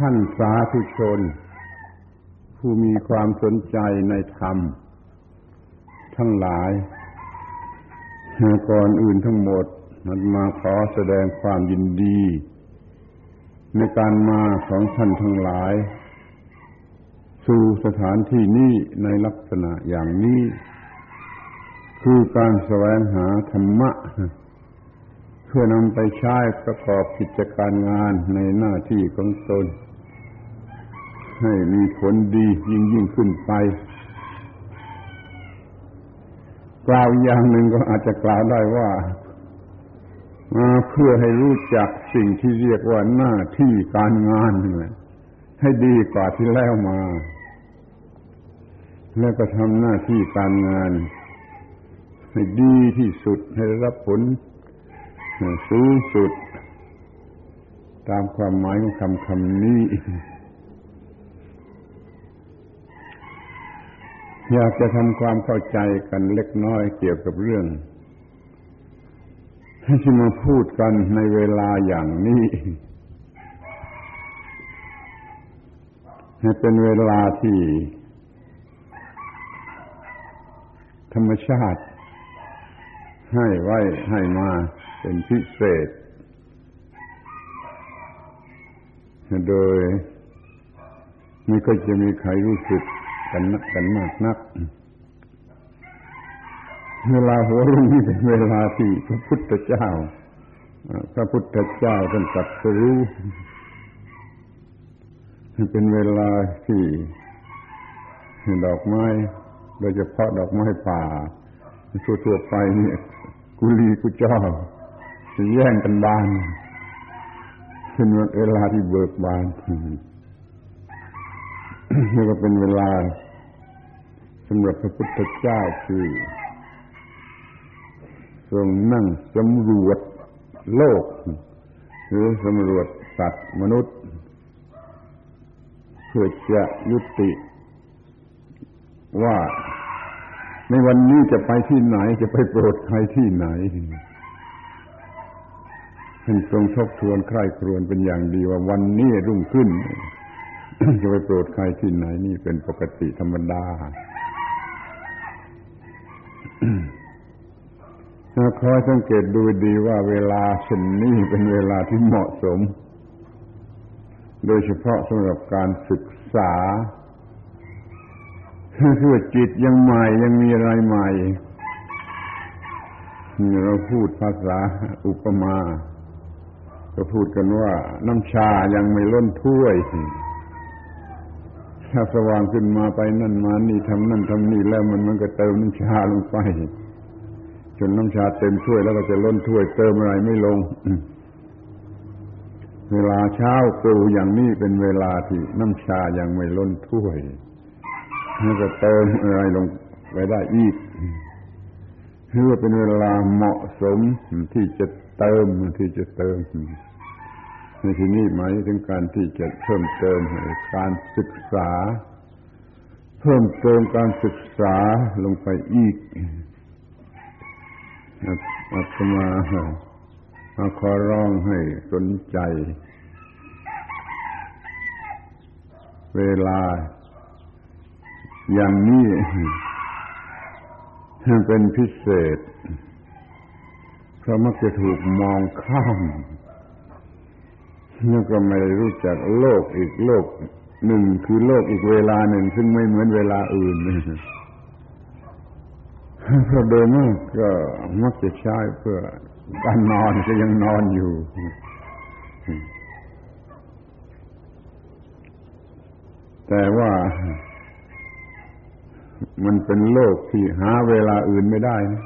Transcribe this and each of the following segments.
ท่านสาธุชน ผู้มีความสนใจในธรรม ทั้งหลายก่อนอื่นทั้งหมดมันมาขอแสดงความยินดี ในการมาของท่านทั้งหลาย สู่สถานที่นี้ในลักษณะอย่างนี้ คือการแสวงหาธรรมะเพื่อนำไปใช้ประกอบกิจการงานในหน้าที่ของตน ให้มีผลดียิ่งยิ่งขึ้นไป กล่าวอย่างหนึ่งก็อาจจะกล่าวได้ว่ามาเพื่อให้รู้จักสิ่งที่เรียกว่าหน้าที่การงานนี่ยให้ดีกว่าที่แล้วมา แล้วก็ทำหน้าที่การงาน ให้ดีที่สุดให้รับผลสูงสุด ตามความหมายของคำคำนี้ อยากจะทำความเข้าใจกันเล็กน้อยเกี่ยวกับเรื่องที่มาพูดกันในเวลาอย่างนี้ให้เป็นเวลาที่ ธรรมชาติ ให้ไว้ให้มาเป็นพิเศษ โดยไม่ก็จะมีใครรู้สึก กันนักกันมากนัก เวลาหัวรุ่งนี่เป็นเวลาที่พระพุทธเจ้าพระพุทธเจ้าท่านตรัสรู้เป็นเวลาที่ดอกไม้ โดยเฉพาะดอกไม้ป่าทั่วๆไปเนี่ยกุลีกุจ้าแย่งกันบานเป็นเวลาที่เบิกบาน นี่ก็เป็นเวลาสำหรับพระพุทธเจ้าคือทรงนั่งสำรวจโลก หรือสำรวจสัตว์มนุษย์ เพื่อจะยุติว่าในวันนี้จะไปที่ไหนจะไปโปรดใครที่ไหนท่านทรงทบทวนใคร่ครวญเป็นอย่างดีว่าวันนี้รุ่งขึ้น จะไปโปรดใครที่ไหนนี่เป็นปกติธรรมดาคอยสังเกตดูดีว่าเวลาเช่นนี้เป็นเวลาที่เหมาะสม โดยเฉพาะสำหรับการศึกษาคือจิตยังใหม่ยังมีอะไรใหม่ เราพูดภาษาอุปมา ก็พูดกันว่าน้ำชายังไม่ล้นถ้วย ถ้าสว่างขึ้นมาไปนั่นมานี่ทำนั่นทำนี่แล้วมันมันก็เติมน้ำชาลงไปจนน้ำชาเต็มถ้วยแล้วก็จะล้นถ้วยเติมอะไรไม่ลง เวลาเช้าตรู่อย่างนี้เป็นเวลาที่น้ำชายังไม่ล้นถ้วยแล้วก็เติมอะไรลงไปได้อีกคือว่าเป็นเวลาเหมาะสมที่จะเติมที่จะเติม ในที่นี้หมายถึงการที่จะเพิ่มเติมการศึกษา เพิ่มเติมการศึกษาลงไปอีกอาตมามาขอร้องให้สนใจ เวลา อย่างนี้เป็นพิเศษเพราะมักจะถูกมองข้าม แล้วก็ไม่รู้จักโลกอีกโลกหนึ่งคือโลกอีกเวลาหนึ่ง ซึ่งไม่เหมือนเวลาอื่นเพราะโดยมากก็มักจะใช้เพื่อการนอนก็ยังนอนอยู่แต่ว่ามันเป็นโลกที่หาเวลาอื่นไม่ได้นะ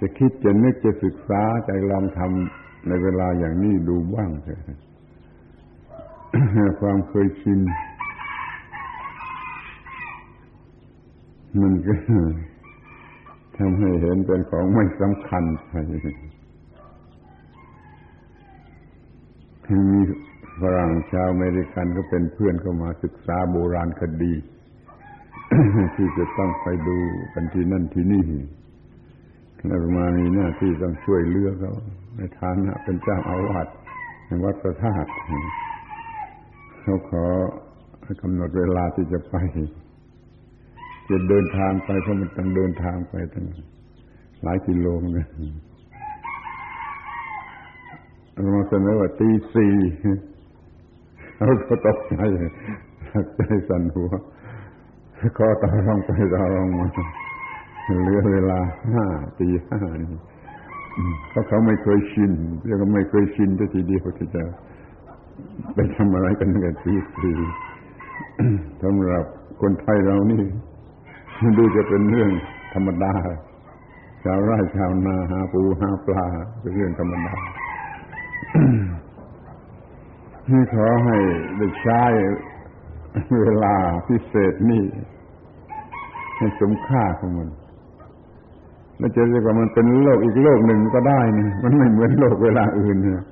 จะคิดจะนึกจะศึกษาใจลองทำ ในเวลาอย่างนี้ดูบ้างเถอะความเคยชินมันก็ทำให้เห็นเป็นของไม่สำคัญไปมีฝรั่งชาวอเมริกันก็เป็นเพื่อนเข้ามาศึกษาโบราณคดี ที่จะต้องไปดูกันที่นั่นที่นี่แล้วมามีหน้าที่ต้องช่วยเลือกเขา ในฐานะเป็นเจ้าอาวาสในวัดพระธาตุเขาขอกำหนดเวลาที่จะไปจะเดินทางไปเพราะมันต้องเดินทางไปตั้งหลายกิโลนะเราเสนอว่าตีสี่เขาก็ตกใจใจสั่นหัวก็ต่อรองไปต่อรองมาเหลือเวลาห้าตีห้านี่ เพราะเขาไม่เคยชินเรียกว่าไม่เคยชินทีเดียวที่จะไปทำอะไรกันกันตีสี่สำหรับคนไทยเรานี่ดูจะเป็นเรื่องธรรมดา ชาวไร่ชาวนาหาปูหาปลาเป็นเรื่องธรรมดาที่ขอให้ได้ใช้เวลาพิเศษนี่ให้สมค่าของมัน แล้วจะเรียกว่ามันเป็นโลกอีกโลกหนึ่งก็ได้นี่มันไม่เหมือนโลกเวลาอื่นเนี่ย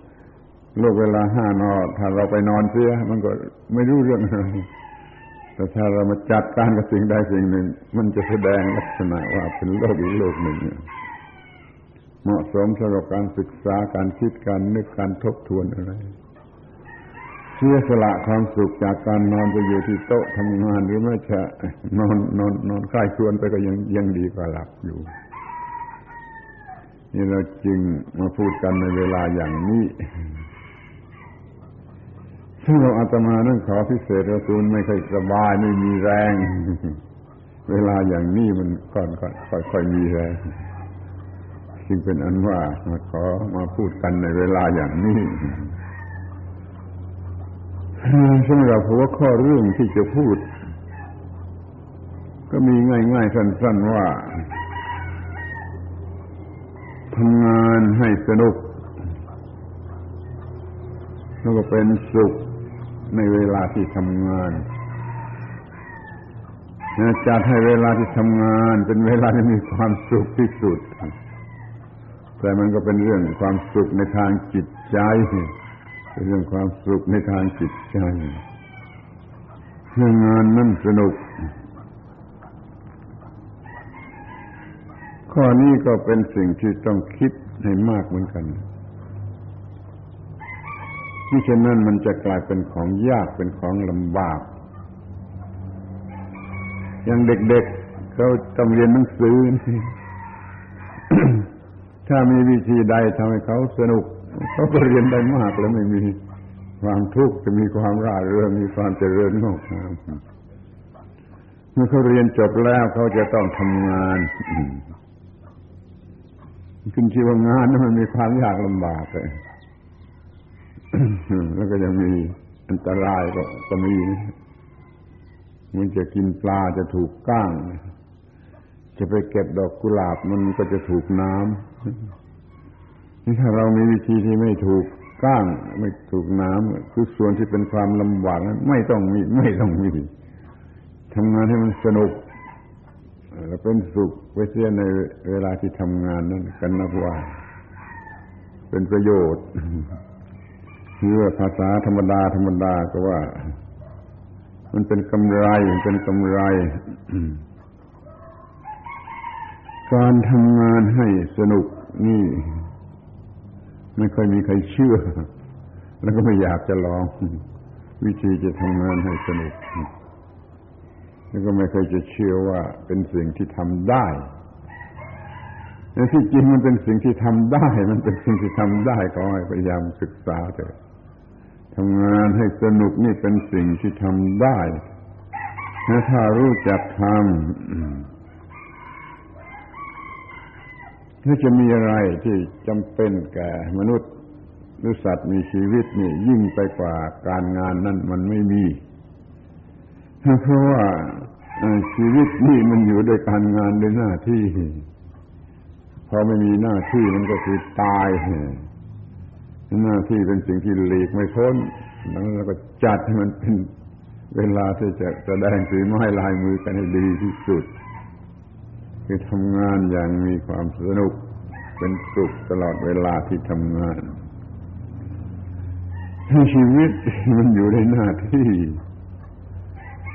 โลกเวลาห้านอนถ้าเราไปนอนเสีย มันก็ไม่รู้เรื่องอะไรแต่ถ้าเรามาจัดการกับสิ่งใดสิ่งหนึ่ง มันจะแสดงลักษณะว่าเป็นโลกอีกโลกหนึ่งเหมาะสมสำหรับการศึกษาการคิดการนึกการทบทวนอะไรเสียสละความสุขจากการนอนไปอยู่ที่โต๊ะทำงานหรือไม่จะนอนนอนนอนใกล้ชวนไปก็ยังยังดีกว่าหลับอยู่ นี่เราจึงมาพูดกันในเวลาอย่างนี้ ซึ่งเราอาตมาเรื่องขอพิเศษเราตูนไม่ค่อยสบายไม่มีแรง เวลาอย่างนี้มันก่อนก็ค่อยๆมีแรงจึงเป็นอันว่ามาขอมาพูดกันในเวลาอย่างนี้สำหรับหัวข้อเรื่องที่จะพูด ก็มีง่ายๆสั้น ๆว่า ทำงานให้สนุก แล้วก็เป็นสุขในเวลาที่ทำงานจัดให้เวลาที่ทำงาน เป็นเวลาที่มีความสุขที่สุด แต่มันก็เป็นเรื่องความสุขในทางจิตใจ เป็นเรื่องความสุขในทางจิตใจเรื่องงานนั่นสนุก ข้อนี้ก็เป็นสิ่งที่ต้องคิดให้มากเหมือนกันมิฉะนั้นมันจะกลายเป็นของยากเป็นของลำบาก อย่างเด็กๆเขาต้องเรียนหนังสือ ถ้ามีวิธีใดทำให้เขาสนุก เขาก็เรียนได้มากแล้วไม่มีความทุกข์จะมีความร่าเริงมีความเจริญงอกงามเมื่อเขาเรียนจบแล้วเขาจะต้องทำงาน ขึ้นชื่อว่างานนั้นมันมีความยากลำบากเลยแล้วก็ยังมีอันตรายก็ก็มีมันจะกินปลาจะถูกก้าง จะไปเก็บดอกกุหลาบมันก็จะถูกน้ำนี่ถ้าเรามีวิธีที่ไม่ถูกก้าง ไม่ถูกน้ำคือส่วนที่เป็นความลำบากนั้นไม่ต้องมี ไม่ต้องมีทำงานให้มันสนุก แล้วเป็นสุขไว้เสียในเวลาที่ทำงานนั้นกันนับว่า เป็นประโยชน์คือว่าภาษาธรรมดาธรรมดาก็ว่า มันเป็นกำไรมันเป็นกำไร การทำงานให้สนุกนี่ ไม่ค่อยมีใครเชื่อ แล้วก็ไม่อยากจะลอง วิธีจะทำงานให้สนุก แล้วก็ไม่เคยจะเชื่อว่าเป็นสิ่งที่ทำได้ในที่จริงมันเป็นสิ่งที่ทำได้ มันเป็นสิ่งที่ทำได้ก็ให้พยายามศึกษาเถอะทำงานให้สนุกนี่เป็นสิ่งที่ทำได้ถ้ารู้จักทำถ้าจะมีอะไรที่จำเป็นแก่มนุษย์หรือสัตว์มีชีวิตนี่ยิ่งไปกว่าการงานนั่นมันไม่มี เพราะว่าชีวิตนี่มันอยู่ด้วยการงานด้วยหน้าที่พอไม่มีหน้าที่มันก็คือตายหน้าที่เป็นสิ่งที่หลีกไม่พ้นแล้วเราก็จัดให้มันเป็นเวลาที่จะแสดงสีไม้ลายมือกันให้ดีที่สุด คือทำงานอย่างมีความสนุกเป็นสุขตลอดเวลาที่ทำงานให้ชีวิตมันอยู่ในหน้าที่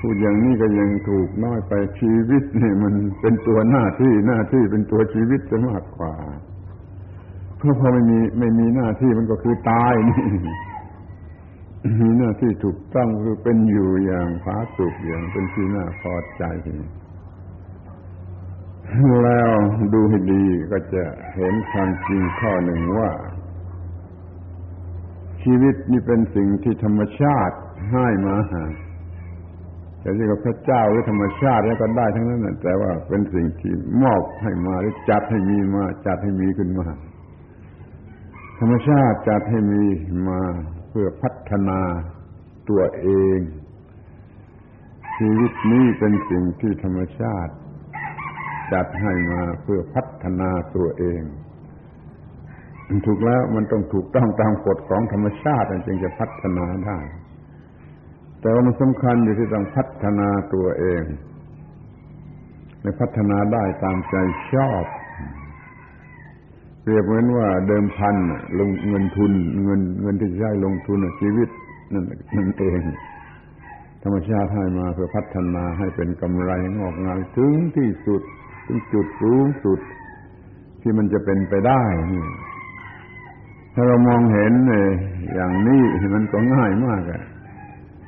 พูดอย่างนี้ก็ยังถูกน้อยไปชีวิตเนี่ยมันเป็นตัวหน้าที่หน้าที่เป็นตัวชีวิตจะมากกว่า เพราะพอไม่มีไม่มีหน้าที่มันก็คือตายนี่มีหน้าที่ถูกต้องคือเป็นอยู่อย่างผาสุกอย่างเป็นที่น่าพอใจ แล้วดูให้ดีก็จะเห็นความจริงข้อหนึ่งว่า ชีวิตนี่เป็นสิ่งที่ธรรมชาติให้มาหา จะเรียกว่าพระเจ้าหรือธรรมชาติแล้วก็ได้ทั้งนั้นแต่ว่าเป็นสิ่งที่มอบให้มาหรือจัดให้มีมา จัดให้มีขึ้นมา ธรรมชาติจัดให้มีมาเพื่อพัฒนาตัวเอง ชีวิตนี้เป็นสิ่งที่ธรรมชาติ จัดให้มาเพื่อพัฒนาตัวเองถูกแล้วมันต้องถูกต้องตามกฎของธรรมชาติจึงจะพัฒนาได้ แต่ว่ามันสำคัญอยู่ที่ต้องพัฒนาตัวเองในพัฒนาได้ตามใจชอบเปรียบเหมือนว่าเดิมพันลงเงินทุน เงินเงินที่ใช้ลงทุนชีวิตนั่นนั่นเอง ธรรมชาติให้มาเพื่อพัฒนาให้เป็นกำไรงอกงามถึงที่สุดถึงจุดสูงสุด ที่มันจะเป็นไปได้ถ้าเรามองเห็นอย่างนี้มันก็ง่ายมากอะ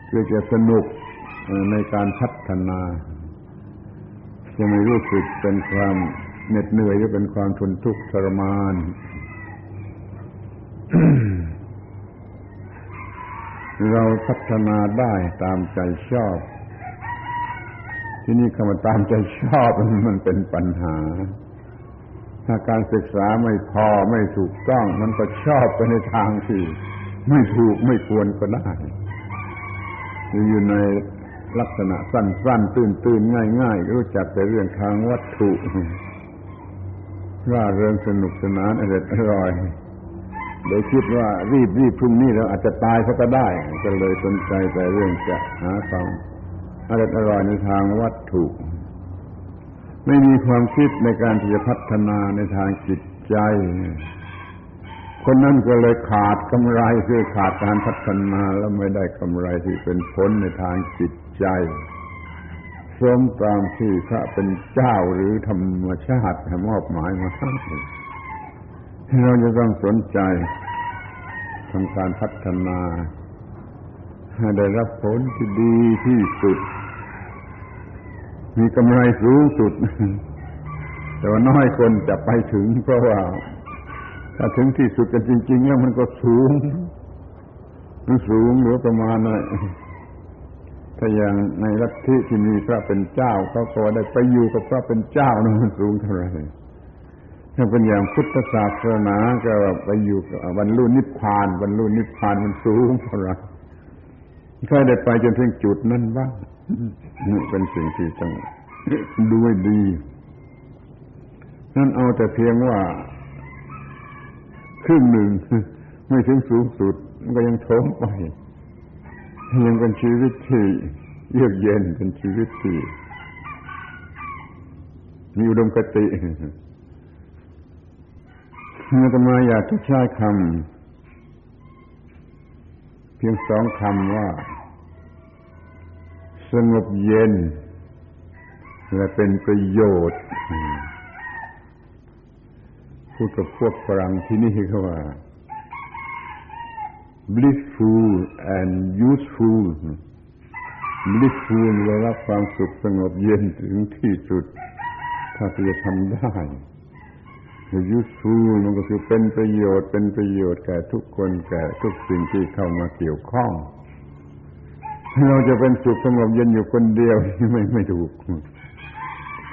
คือจะสนุกในการพัฒนา จะไม่รู้สึกเป็นความเหน็ดเหนื่อยหรือเป็นความทนทุกข์ทรมาน เราพัฒนาได้ตามใจชอบ ที่นี่คำว่าตามใจชอบมันเป็นปัญหา ถ้าการศึกษาไม่พอไม่ถูกต้อง มันก็ชอบไปในทางที่ไม่ถูกไม่ควรก็ได้ อยู่ในลักษณะสั้นๆ ตื่นๆ ง่ายๆ รู้จักแต่เรื่องทางวัตถุร่าเริงสนุกสนานอร่อยอร่อยโดยคิดว่ารีบรีบพรุ่งนี้เราอาจจะตายเขาก็ได้ก็เลยสนใจแต่เรื่องจะหาความอร่อยอร่อยในทางวัตถุ ไม่มีความคิดในการที่จะพัฒนาในทางจิตใจ คนนั้นก็เลยขาดกำไรคือขาดการพัฒนาแล้วไม่ได้กำไรที่เป็นผลในทางจิตใจสมตามที่พระเป็นเจ้าหรือธรรมชาติมอบหมายมาให้เราจะต้องสนใจทำการพัฒนาให้ได้รับผลที่ดีที่สุด มีกำไรสูงสุด แต่ว่าน้อยคนจะไปถึงเพราะว่า ถ้าถึงที่สุดกันจริง ๆ แล้วมันก็สูง มันสูงเหลือประมาณน่อยถ้าอย่างในรัฐที่ที่มีพระเป็นเจ้าเขาก็ได้ไปอยู่กับพระเป็นเจ้านะมันสูงเท่าไหร่ถ้าเป็นอย่างพุทธศาสนาก็ไปอยู่กับบรรลุนิพพานบรรลุนิพพานมันสูงเท่าไหร่ใครได้ไปจนถึงจุดนั้นบ้างนี่เป็นสิ่งที่ต้องดูให้ดี นั่นเอาแต่เพียงว่า ครึ่งหนึ่ง ไม่ถึงสูงสุด มันก็ยังโถมไป ยังเป็นชีวิตที่เยือกเย็นเป็นชีวิตที่มีอุดมคติเมื่อตมาอยากจะใช้คำเพียงสองคำว่า สงบเย็นและเป็นประโยชน์ พูดกับพวกฝรั่งที่นี่เขาว่า blissful and useful blissful ได้รับความสุขสงบเย็นถึงที่สุด ถ้าจะทำได้ useful มันก็คือเป็นประโยชน์เป็นประโยชน์แก่ทุกคนแก่ทุกสิ่งที่เข้ามาเกี่ยวข้องเราจะเป็นสุขสงบเย็นอยู่คนเดียวไม่ไม่ถูก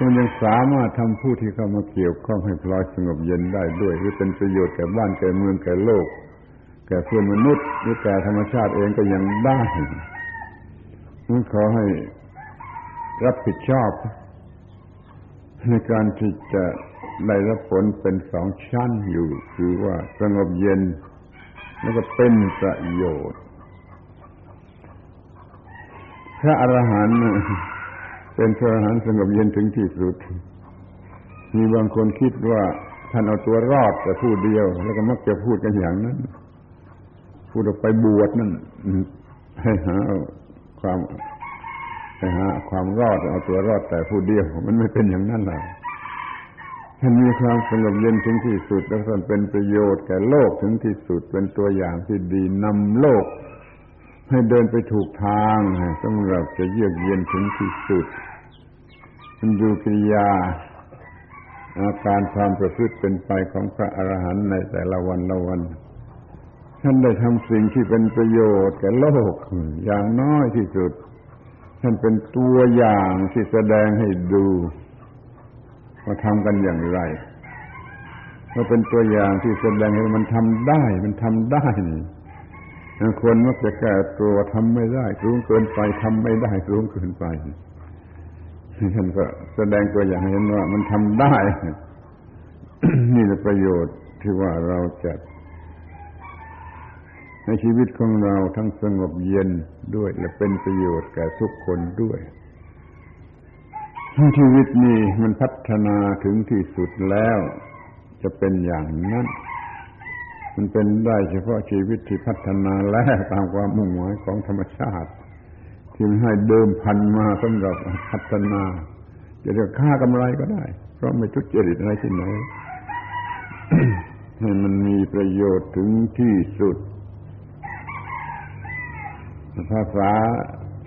มันยังสามารถทำผู้ที่เข้ามาเกี่ยวข้องให้พลอยสงบเย็นได้ด้วยหรือเป็นประโยชน์แก่บ้านแก่เมืองแก่โลก แก่เพื่อนมนุษย์หรือแก่ธรรมชาติเองก็ยังได้นั่นขอให้รับผิดชอบ ในการที่จะได้รับผลเป็นสองชั้นอยู่ คือว่าสงบเย็น แล้วก็เป็นประโยชน์ พระอรหันต์ เป็นพระอรหันต์สงบเย็นถึงที่สุด มีบางคนคิดว่าท่านเอาตัวรอดแต่พูดเดียว แล้วก็มักจะพูดกันอย่างนั้น พูดออกไปบวชนั่นให้หาความให้หาความรอดเอาตัวรอดแต่พูดเดียว มันไม่เป็นอย่างนั้นหรอกท่านมีความสงบเย็นถึงที่สุด แล้วท่านเป็นประโยชน์แก่โลกถึงที่สุด เป็นตัวอย่างที่ดีนำโลก ให้เดินไปถูกทางสำหรับจะเยือกเย็นถึงที่สุดมันดูกิริยา อาการความประพฤติเป็นไปของพระอรหันต์ในแต่ละวันละวัน ท่านได้ทำสิ่งที่เป็นประโยชน์แก่โลกอย่างน้อยที่สุด ท่านเป็นตัวอย่างที่แสดงให้ดูว่าทำกันอย่างไรว่าเป็นตัวอย่างที่แสดงให้มันทำได้ มันทำได้นี่ คนมักจะแก้ตัวทำไม่ได้สูงเกินไปทำไม่ได้สูงเกินไปท่านก็แสดงตัวอย่างให้เห็นว่ามันทำได้ นี่แหละประโยชน์ที่ว่าเราจะในชีวิตของเราทั้งสงบเย็นด้วย และเป็นประโยชน์แก่ทุกคนด้วยชีวิตนี้มันพัฒนาถึงที่สุดแล้ว จะเป็นอย่างนั้น มันเป็นได้เฉพาะชีวิตที่พัฒนาแล้วตามความมุ่งหมายของธรรมชาติ ที่มันให้เดิมพันมาสำหรับพัฒนา จะเรียกค่ากำไรก็ได้ เพราะไม่ทุจริตอะไรที่ไหนให้มันมีประโยชน์ถึงที่สุด ภาษา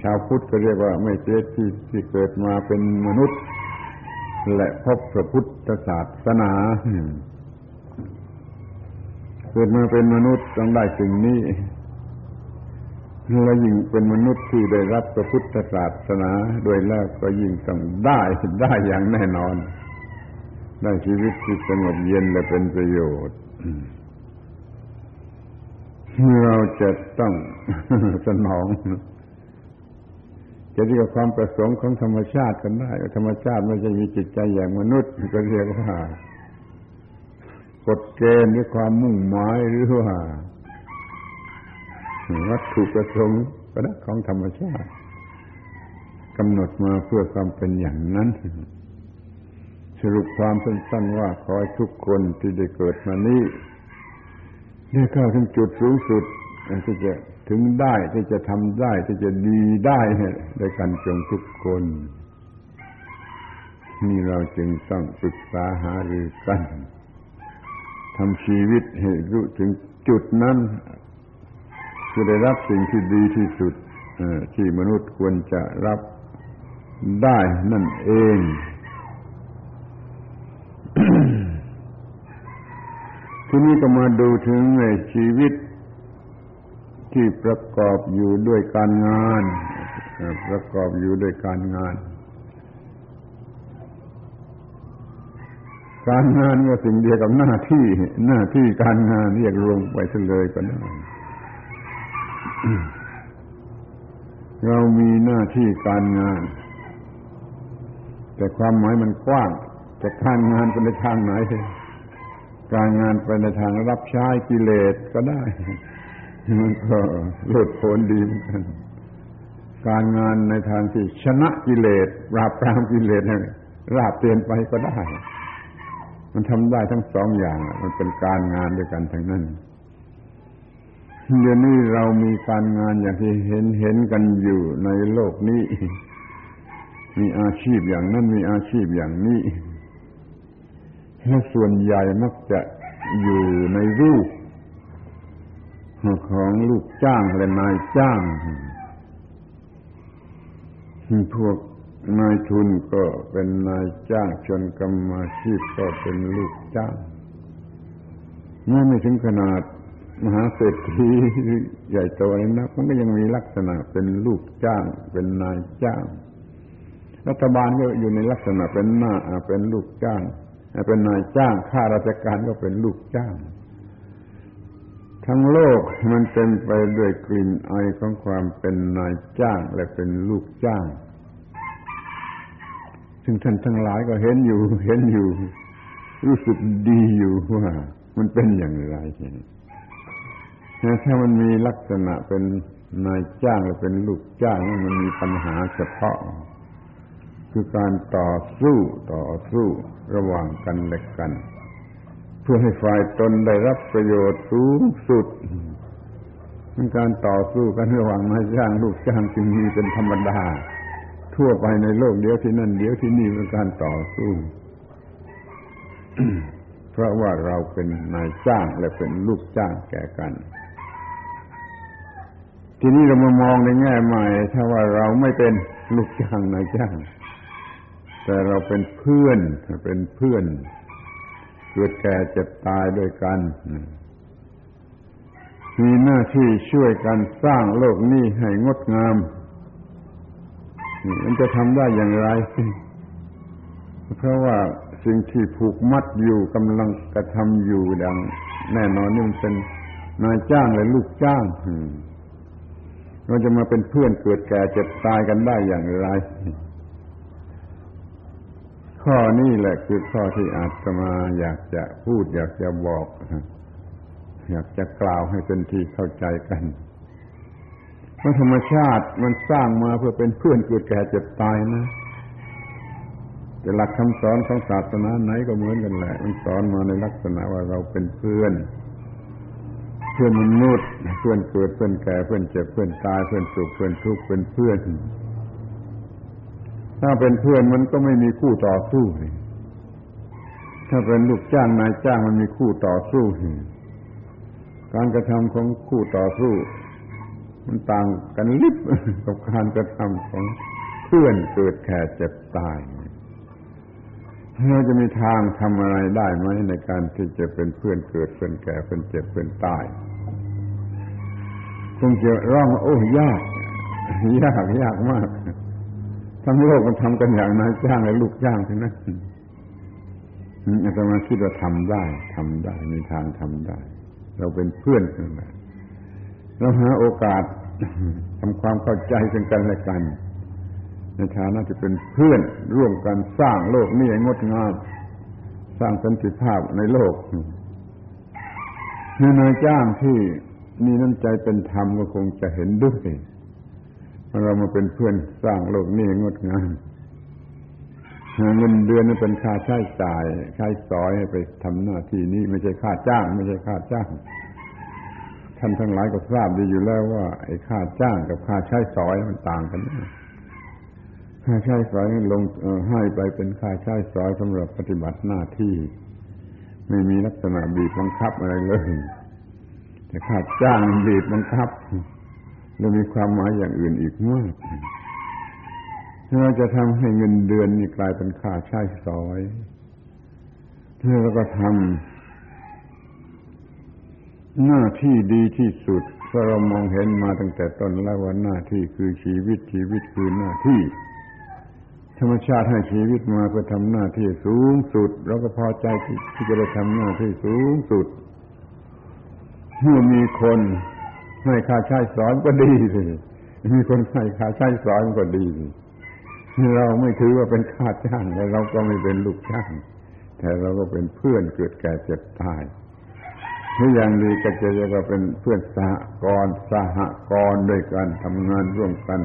ชาวพุทธก็เรียกว่าไม่เสียที่ที่เกิดมาเป็นมนุษย์ และพบพระพุทธศาสนา กิดมาเป็นมนุษย์ต้องได้สิ่งนี้แล้วยิ่งเป็นมนุษย์ที่ได้รับพระพุทธศาสนาโดยแล้วก็ยิ่งต้องได้ได้อย่างแน่นอน ได้ชีวิตที่สงบเย็นและเป็นประโยชน์เราจะต้องสนองจะเรียกความประสงค์ของธรรมชาติกันได้ ธรรมชาติไม่ใช่มีจิตใจอย่างมนุษย์ก็เรียกว่า กฎเกณฑ์หรือความมุ่งหมายหรือว่าวัตถุประสงค์ก็ได้ของธรรมชาติกำหนดมาเพื่อความเป็นอย่างนั้น สรุปความสั้นๆว่าขอให้ทุกคนที่ได้เกิดมานี้ได้เข้าถึงจุดสูงสุดที่จะถึงได้ที่จะทำได้ที่จะดีได้ด้วยกันจงทุกคนนี่เราจึงต้องศึกษาหารือกัน ทำชีวิตให้รู้ถึงจุดนั้นจะได้รับสิ่งที่ดีที่สุดที่มนุษย์ควรจะรับได้นั่นเอง ทีนี้ก็มาดูถึงในชีวิตที่ประกอบอยู่ด้วยการงาน ประกอบอยู่ด้วยการงาน การงานก็สิ่งเดียวกับหน้าที่ หน้าที่การงานเรียกรวมไปเลยก็ได้เรามีหน้าที่การงาน แต่ความหมายมันกว้างจะการงานไปในทางไหน การงานไปในทางรับใช้กิเลสก็ได้ มันก็โลดโผนดีเหมือนกัน การงานในทางที่ชนะกิเลสปราบปรามกิเลสราบเตียนไปก็ได้ มันทำได้ทั้งสองอย่าง มันเป็นการงานด้วยกันทั้งนั้นเดี๋ยวนี้เรามีการงานอย่างที่เห็นเห็นกันอยู่ในโลกนี้ มีอาชีพอย่างนั้นมีอาชีพอย่างนี้และส่วนใหญ่มักจะอยู่ในรูป ของลูกจ้างและนายจ้าง พวก นายทุนก็เป็นนายจ้างชนกรรมาชีพก็เป็นลูกจ้างเมื่ไม่ถึงขนาดมหาเศรษฐีใหญ่โตเลยนะมันก็ยังมีลักษณะเป็นลูกจ้าง เป็นนายจ้าง รัฐบาลก็อยู่ในลักษณะเป็นหน้าเป็นลูกจ้าง เป็นนายจ้างข้าราชการก็เป็นลูกจ้าง ทั้งโลกมันเต็มไปด้วยกลิ่นไอของความเป็นนายจ้างและเป็นลูกจ้าง ซึ่งท่านทั้งหลายก็เห็นอยู่ เห็นอยู่ รู้สึกดีอยู่ว่ามันเป็นอย่างไรถ้ามันมีลักษณะเป็นนายจ้างและเป็นลูกจ้างมันมีปัญหาเฉพาะ คือการต่อสู้ต่อสู้ระหว่างกันและกัน เพื่อให้ฝ่ายตนได้รับประโยชน์สูงสุดการต่อสู้กันระหว่างนายจ้างลูกจ้างจึงมีเป็นธรรมดา ทั่วไปในโลกเดียวที่นั่นเดียวที่นี่เป็นการต่อสู้ เพราะว่าเราเป็นนายจ้างและเป็นลูกจ้างแก่กัน ทีนี้เรามามองในแง่ใหม่ ถ้าว่าเราไม่เป็นลูกจ้างนายจ้าง แต่เราเป็นเพื่อนเป็นเพื่อนเกิดแก่เจ็บตายด้วยกันมีหน้าที่ช่วยกันสร้างโลกนี้ให้งดงาม มันจะทำได้อย่างไร เพราะว่าสิ่งที่ผูกมัดอยู่กำลังกระทำอยู่ดัง แน่นอนนี่มันเป็นนายจ้างและลูกจ้างเราจะมาเป็นเพื่อนเกิดแก่เจ็บตายกันได้อย่างไร ข้อนี้แหละคือข้อที่อาจจะมาอยากจะพูด อยากจะบอก อยากจะกล่าวให้เป็นที่เข้าใจกัน ว่าธรรมชาติมันสร้างมาเพื่อเป็นเพื่อนเกิดแก่เจ็บตายนะ แต่หลักคำสอนของศาสนาไหนก็เหมือนกันแหละ มันสอนมาในลักษณะว่าเราเป็นเพื่อน เพื่อนมนุษย์เพื่อนเกิดเพื่อนแก่เพื่อนเจ็บเพื่อนตายเพื่อนสุขเพื่อนทุกข์เป็นเพื่อน ถ้าเป็นเพื่อนมันก็ไม่มีคู่ต่อสู้ถ้าเป็นลูกจ้างนายจ้างมันมีคู่ต่อสู้การกระทำของคู่ต่อสู้ มันต่างกันลิบกับการกระทำของเพื่อนเกิดแก่เจ็บตายเราจะมีทางทำอะไรได้ไหมในการที่จะเป็นเพื่อนเกิดเพื่อนแก่เพื่อนเจ็บเพื่อนตายคงจะร้องโอ้ยาก ยากยากมากทั้งโลกมันทำกันอย่างนายจ้างและลูกจ้างทั้งนั้นอาตมาคิดว่าทำได้ทำได้ มีทางทำได้ เราเป็นเพื่อนกันแหละ เราหาโอกาสทำความเข้าใจกันกันและกัน ในฐานะที่เป็นเพื่อนร่วมกันสร้างโลกนี้ให้งดงามสร้างสันติภาพในโลกนายจ้างที่มีน้ำใจเป็นธรรมก็คงจะเห็นด้วยเรามาเป็นเพื่อนสร้างโลกนี้งดงามเงินเดือนนี่เป็นค่าใช้จ่ายใช้สอยให้ไปทำหน้าที่นี้ไม่ใช่ค่าจ้าง ไม่ใช่ค่าจ้าง ท่านทั้งหลายก็ทราบดีอยู่แล้วว่าไอ้ค่าจ้างกับค่าใช้สอยมันต่างกันค่าใช้สอยลงให้ไปเป็นค่าใช้สอยสำหรับปฏิบัติหน้าที่ ไม่มีลักษณะบีบบังคับอะไรเลย แต่ค่าจ้างบีบบังคับแล้วมีความหมายอย่างอื่นอีกมากเราจะทำให้เงินเดือนนี่กลายเป็นค่าใช้สอยแล้วก็ทำ หน้าที่ดีที่สุดเพราะเรามองเห็นมาตั้งแต่ต้นแล้วว่าหน้าที่คือชีวิตชีวิตคือหน้าที่ ธรรมชาติให้ชีวิตมาเพื่อทำหน้าที่สูงสุดเราก็พอใจที่จะได้ทำหน้าที่สูงสุดเมื่อมีคนให้ค่าใช้สอนก็ดีสิมีคนให้ค่าใช้สอนก็ดีสิเราไม่ถือว่าเป็นค่าจ้างแต่เราก็ไม่เป็นลูกจ้าง แต่เราก็เป็นเพื่อนเกิดแก่เจ็บตาย หรืออย่างดีก็จะเรียกว่าเป็นเพื่อนสหกรณ์สหกรณ์ด้วยกันทำงานร่วมกัน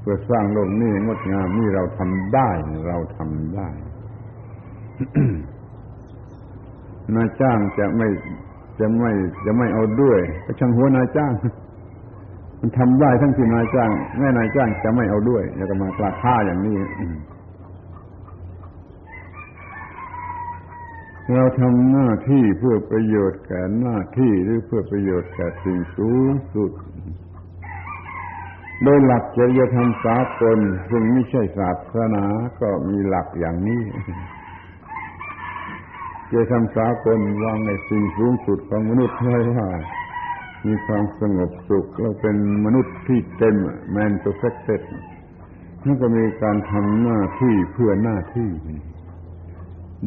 เพื่อสร้างโลกนี้งดงามนี่เราทำได้เราทำได้นายจ้างจะไม่จะไม่จะไม่เอาด้วยก็ช่างหัวนายจ้าง มันทำได้ทั้งที่นายจ้างแม่นายจ้างจะไม่เอาด้วย แล้วก็มากลาค่าอย่างนี้ เราทำหน้าที่เพื่อประโยชน์แก่หน้าที่หรือเพื่อประโยชน์แก่สิ่งสูงสุด โดยหลักจริยธรรมสากลซึ่งไม่ใช่ศาสนาก็มีหลักอย่างนี้จะทำสากลวางในสิ่งสูงสุดของมนุษย์ให้ว่ามีความสงบสุขเราเป็นมนุษย์ที่เต็ม man perfected นั่นก็มีการทำหน้าที่เพื่อหน้าที่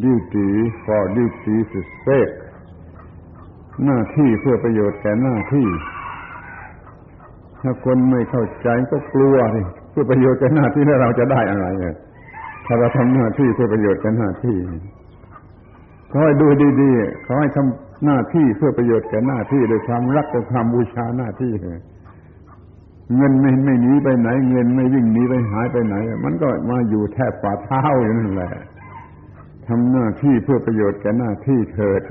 duty for duty's sake หน้าที่เพื่อประโยชน์แก่หน้าที่ ถ้าคนไม่เข้าใจก็กลัวสิเพื่อประโยชน์แก่หน้าที่แล้วเราจะได้อะไรเ่ยถ้าเราทำหน้าที่เพื่อประโยชน์แก่หน้าที่ขอให้ดูดีๆขอให้ทำหน้าที่เพื่อประโยชน์แก่หน้าที่โดยความรักโดยความบูชาหน้าที่เงินไม่ไม่หนีไปไหน เงินไม่วิ่งหนีไปหายไปไหน มันก็มาอยู่แทบฝ่าเท้าอยู่นั่นแหละ ทำหน้าที่เพื่อประโยชน์แก่หน้าที่เถิด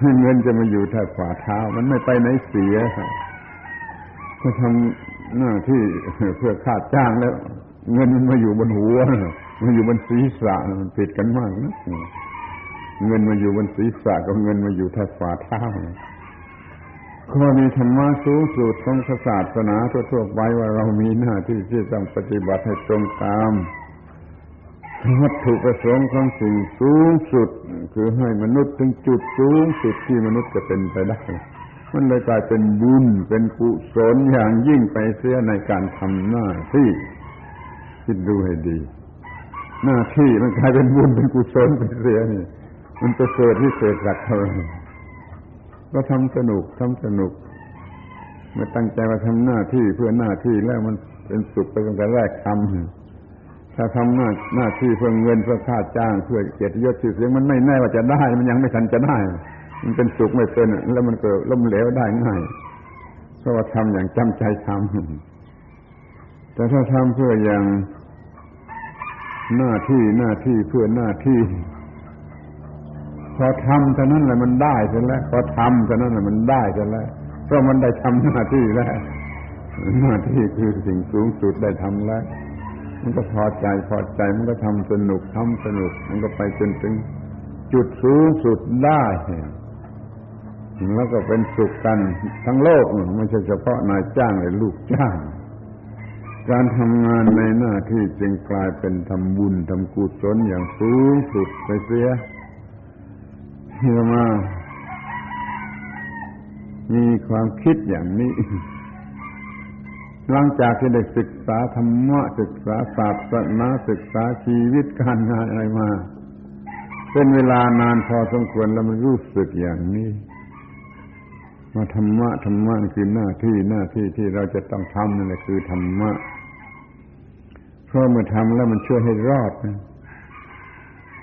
ให้เงินจะมาอยู่แทบฝ่าเท้า มันไม่ไปไหนเสียก็ทำหน้าที่เพื่อค่าจ้างแล้ว เงินมันมาอยู่บนหัวมาอยู่บนศีรษะมันติดกันมากนะเงินมาอยู่บนศีรษะกับเงินมาอยู่ที่ฝ่าเท้าก็มีธรรมะสูงสุดของศาสนาทั่วๆไปว่าเรามีหน้าที่ที่ต้องปฏิบัติให้ตรงตาม วัตถุประสงค์ของสิ่งสูงสุด คือให้มนุษย์ถึงจุดสูงสุดที่มนุษย์จะเป็นไปได้ มันเลยกลายเป็นบุญเป็นกุศลอย่างยิ่งไปเสียในการทำหน้าที่คิดดูให้ดี หน้าที่มันกลายเป็นบุญเป็นกุศลไปเสียนี่ มันจะเกิดที่เศษสักเท่าไหร่ก็ทำสนุกทำสนุกเมื่อตั้งใจมาทำหน้าที่เพื่อหน้าที่แล้วมันเป็นสุขไปตั้งแต่แรกทำ ถ้าทำหน้าหน้าที่เพื่อเงินเพื่อค่าจ้างเพื่อเกียรติยศชื่อเสียงมันไม่แน่ว่าจะได้ มันยังไม่ทันจะได้ มันเป็นสุขไม่เป็นแล้วมันก็ล้มเหลวได้ง่ายเพราะว่าทำอย่างจำใจทำแต่ถ้าทำเพื่ออย่างหน้าที่หน้าที่เพื่อหน้าที่ พอทำเท่านั้นแหละมันได้เสร็จแล้วพอทำเท่านั้นแหละมันได้เสร็จแล้วเพราะมันได้ทำหน้าที่แล้วหน้าที่คือสิ่งสูงสุดได้ทำแล้ว มันก็พอใจพอใจมันก็ทำสนุกทำสนุก มันก็ไปจนถึงจุดสูงสุดได้แล้วก็เป็นสุขกันทั้งโลกไม่ใช่เฉพาะนายจ้างหรือลูกจ้าง การทำงานในหน้าที่จึงกลายเป็นทำบุญทำกุศลอย่างสูงสุดไปเสียที่มา มีความคิดอย่างนี้ หลังจากที่ได้ศึกษาธรรมะศึกษาศาสนาศึกษาชีวิตการงานอะไรมา เป็นเวลานานพอสมควรแล้วมันรู้สึกอย่างนี้มาธรรมะธรรมะคือหน้าที่หน้าที่ที่เราจะต้องทำนั่นแหละคือธรรมะเพราะเมื่อทำแล้วมันช่วยให้รอดนะ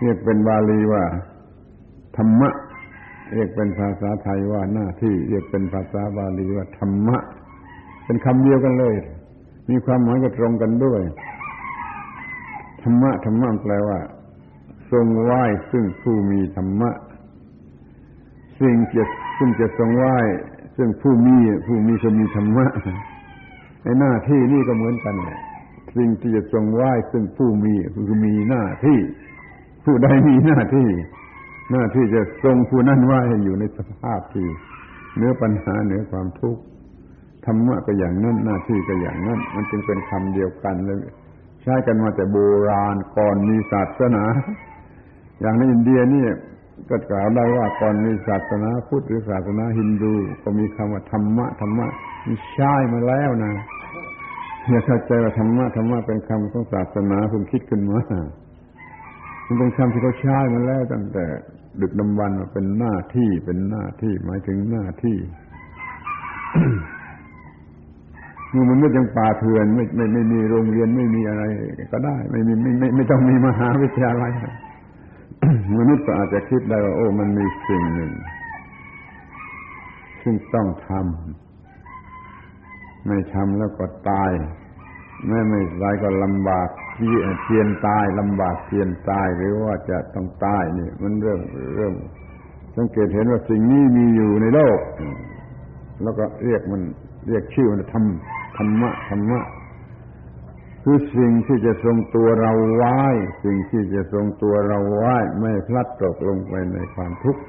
เรียกเป็นบาลีว่า ธรรมะ เรียกเป็นภาษาไทยว่าหน้าที่ เรียกเป็นภาษาบาลีว่าธรรมะ เป็นคำเดียวกันเลย มีความหมายก็ตรงกันด้วย ธรรมะธรรมะแปลว่า ทรงไหว้ซึ่งผู้มีธรรมะ สิ่งจะซึ่งจะทรงไหว้ซึ่งผู้มีผู้มีจะมีธรรมะในหน้าที่นี่ก็เหมือนกันสิ่งที่จะทรงไหว้ซึ่งผู้มีคือมีหน้าที่ ผู้ใดมีหน้าที่ หน้าที่จะทรงผู้นั้นว่าให้อยู่ในสภาพที่เนื้อปัญหาเหนือความทุกข์ ธรรมะก็อย่างนั้นหน้าที่ก็อย่างนั้น มันจึงเป็นคำเดียวกันเลยใช้กันมาแต่โบราณก่อนมีศาสนา อย่างในอินเดียนี่ก็กล่าวได้ว่าก่อนมีศาสนาพุทธหรือศาสนาฮินดู ก็มีคำว่าธรรมะธรรมะมีใช้มาแล้วนะอย่าเข้าใจว่าธรรมะธรรมะเป็นคำของศาสนาเพิ่งคิดขึ้นมามันเป็นคำที่เขาใช้มาแล้วตั้งแต่ดึกดำบรรเป็นหน้าที่เป็นหน้าที่หมายถึงหน้าที่ มือมันไม่ยังป่าเถื่อนไม่ไม่ไม่มีโรงเรียนไม่มีอะไร ก็ได้ ไม่มีไม่ไม่ไม่ต้องมีมหาวิทยาลัยมนุษย์ก็อาจจะคิดได้ว่าโอ้ มันมีสิ่งหนึ่ง ซึ่งต้องทำไม่ทำแล้วก็ตายแม้ไม่ตายก็ลำบากเทียนตายลำบากเทียนตายหรือว่าจะต้องตายนี่ มันเริ่มเริ่มสังเกตเห็นว่าสิ่งนี้มีอยู่ในโลก แล้วก็เรียกมันเรียกชื่อมันธรรม ธรรมะธรรมะคือสิ่งที่จะทรงตัวเราไว้ สิ่งที่จะทรงตัวเราไว้ ไม่พลัดตกลงไปในความทุกข์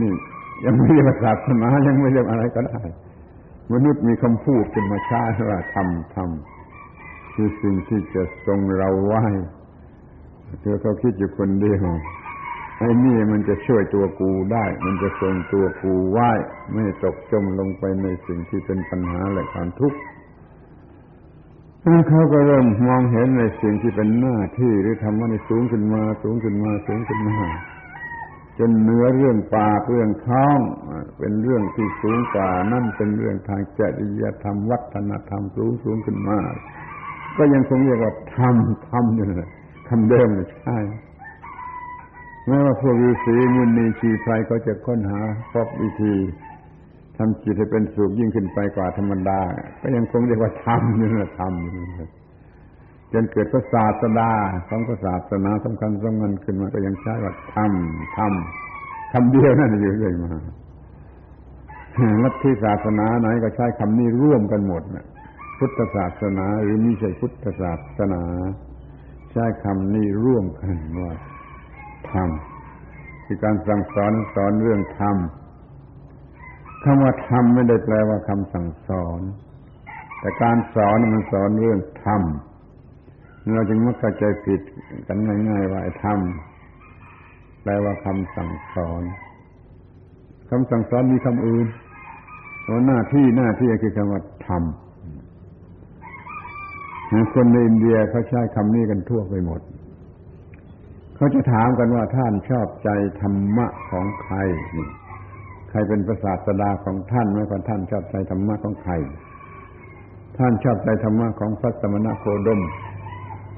นี่ยังไม่เรียกศาสนายังไม่เรียกอะไรก็ได้ มนุษย์มีคำพูดขึ้นมาช้าว่าทำทำคือสิ่งที่จะทรงเราไว้เธอเขาคิดอยู่คนเดียว ไอ้นี่มันจะช่วยตัวกูได้ มันจะทรงตัวกูไว้ ไม่ตกจมลงไปในสิ่งที่เป็นปัญหาและความทุกข์เขาก็เริ่มมองเห็นในสิ่งที่เป็นหน้าที่หรือทำว่าในสูงขึ้นมา สูงขึ้นมาสูงขึ้นมาจนเนื้อเรื่องปากเรื่องท้องเป็นเรื่องที่สูงกว่านั่นเป็นเรื่องทางจริยธรรมวัฒนธรรมสูงสูงขึ้นมา ก็ยังคงเรียกว่าธรรมธรรมอยู่เลยคำเดิมเลยใช่ แม้ว่าพวกฤาษีมุนีชีไพรเขาจะค้นหาพบวิธีทำจิตให้เป็นสุขยิ่งขึ้นไปกว่าธรรมดา ก็ยังคงเรียกว่าธรรมนี่แหละธรรมจนเกิดพระศาสดาของพระศาสนาสำคัญสำคัญขึ้นมาก็ยังใช้ว่าทำทำคำเดียวนั่นอยู่เรื่อยมาลัทธิศาสนาไหนก็ใช้คำนี้ร่วมกันหมดนะพุทธศาสนาหรือม่ใช่พุทธศาสนา ใช้คำนี้ร่วมกันว่า ธรรมคือการสั่งสอนสอนเรื่องธรรมคำว่าธรรมไม่ได้แปลว่าคำสั่งสอน แต่การสอนมันสอนเรื่องธรรมเราจึงมักเข้าใจผิดกันง่ายๆว่าธรรมแปลว่าคำสั่งสอนคำสั่งสอนมีคำอื่นว่าหน้าที่หน้าที่คือคำว่าธรรมคนในอินเดียเขาใช้คำนี้กันทั่วไปหมด เขาจะถามกันว่าท่านชอบใจธรรมะของใครนี่ใครเป็นประสาสดาของท่านไหมว่าท่านชอบใจธรรมะของใคร ท่านชอบใจธรรมะของพระสมณโคดม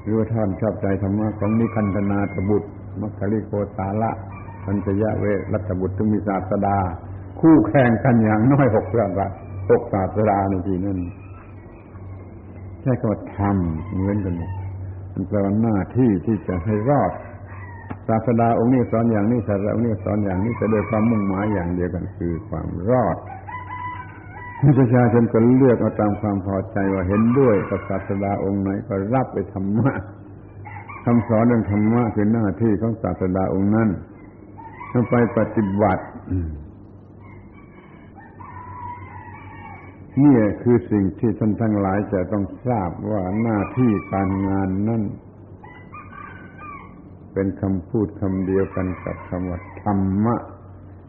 หรือว่าท่านชอบใจธรรมะของนิคันธนาตบุตร มัคคลิโกตาละพัญจยะเวรัตบุตรทุมีศาสดา คู่แข่งกันอย่างน้อยหกเรื่องละหกศาสดาในทีนั้นใช่คำว่าทำเหมือนกันมันแปลว่าหน้าที่ที่จะให้รอด ศาสดาองค์นี้สอนอย่างนี้ศาสดาองค์นี้สอนอย่างนี้จะโดยความมุ่งหมายอย่างเดียวกันคือความรอดประชาชนก็เลือกเอาตามความพอใจว่าเห็นด้วยกับศาสดาองค์ไหนก็รับไปธรรมะคำสอนเรื่องธรรมะคือหน้าที่ของศาสดาองค์นั้นต้องไปปฏิบัตินี่คือสิ่งที่ท่านทั้งหลายจะต้องทราบว่าหน้าที่การงานนั่น เป็นคำพูดคำเดียวกันกับคำว่าธรรมะ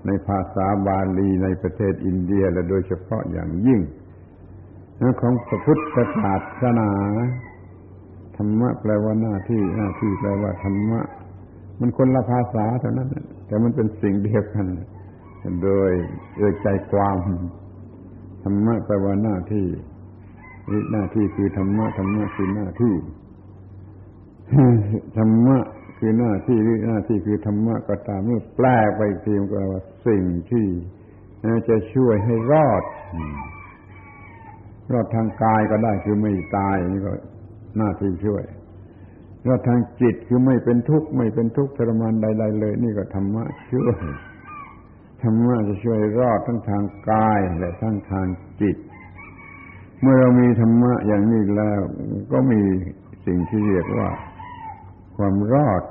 ในภาษาบาลีในประเทศอินเดียและโดยเฉพาะอย่างยิ่งของพระพุทธศาสนาธรรมะแปลว่าหน้าที่หน้าที่แปลว่าธรรมะ มันคนละภาษาเท่านั้นแต่มันเป็นสิ่งเดียวกัน โดยโดยใจความธรรมะแปลว่าหน้าที่หน้าที่คือธรรมะธรรมะคือหน้าที่ธรรมะ คือหน้าที่หรือหน้าที่คือธรรมะก็ตามเมื่อแปลไปทีมก็ว่าสิ่งที่จะช่วยให้รอด รอดทางกายก็ได้คือไม่ตายนี่ก็หน้าที่ช่วย รอดทางจิตคือไม่เป็นทุกข์ไม่เป็นทุกข์ทรมานใด ๆ เลย นี่ก็ธรรมะช่วยธรรมะจะช่วยรอดทั้งทางกายและทั้งทางจิต เมื่อเรามีธรรมะอย่างนี้แล้ว ก็มีสิ่งที่เรียกว่า ความรอด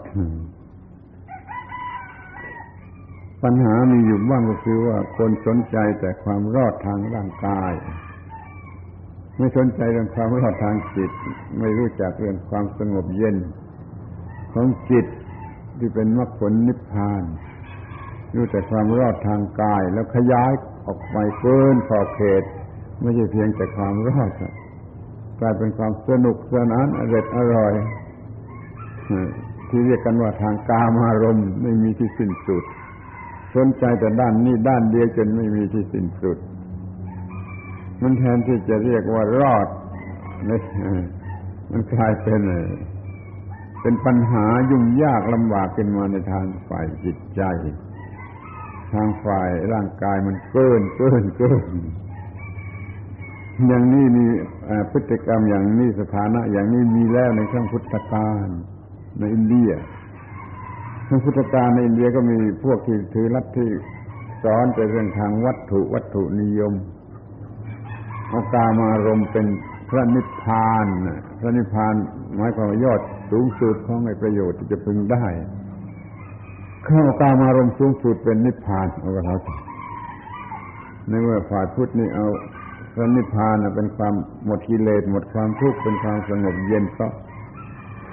ปัญหามีอยู่บ้างก็คือว่าคนสนใจแต่ความรอดทางร่างกาย ไม่สนใจเรื่องความรอดทางจิต ไม่รู้จักเรื่องความสงบเย็น ของจิตที่เป็นมรรคผลนิพพานรู้แต่ความรอดทางกาย แล้วขยายออกไปเกินขอบเขต ไม่ใช่เพียงแต่ความรอดกลายเป็นความสนุกสนานอร่อยอร่อย ที่เรียกกันว่าทางกามารมณ์ไม่มีที่สิ้นสุด สนใจแต่ด้านนี้ด้านเดียวจนไม่มีที่สิ้นสุด มันแทนที่จะเรียกว่ารอดมันกลายเป็นเป็นปัญหายุ่งยากลำบากขึ้นมาในทางฝ่ายจิตใจ ทางฝ่ายร่างกายมันเกินเกินเกินอย่างนี้มีพฤติกรรมอย่างนี้สถานะ อย่างนี้มีแล้วในช่วงพุทธกาล ในอินเดียช่วงพุทธกาลในอินเดียก็มีพวกที่ถือลัทธิสอนแต่เรื่องทางวัตถุวัตถุนิยมเอากามารมเป็นพระนิพพาน พระนิพพานหมายความว่ายอดสูงสุดของในประโยชน์ที่จะพึงได้เข้ากามารมสูงสุดเป็นนิพพานเอาเขาในเมื่อฝ่ายพุทธนี่เอาพระนิพพานเป็นความหมดกิเลสหมดความทุกข์เป็นความสงบเย็นเพราะ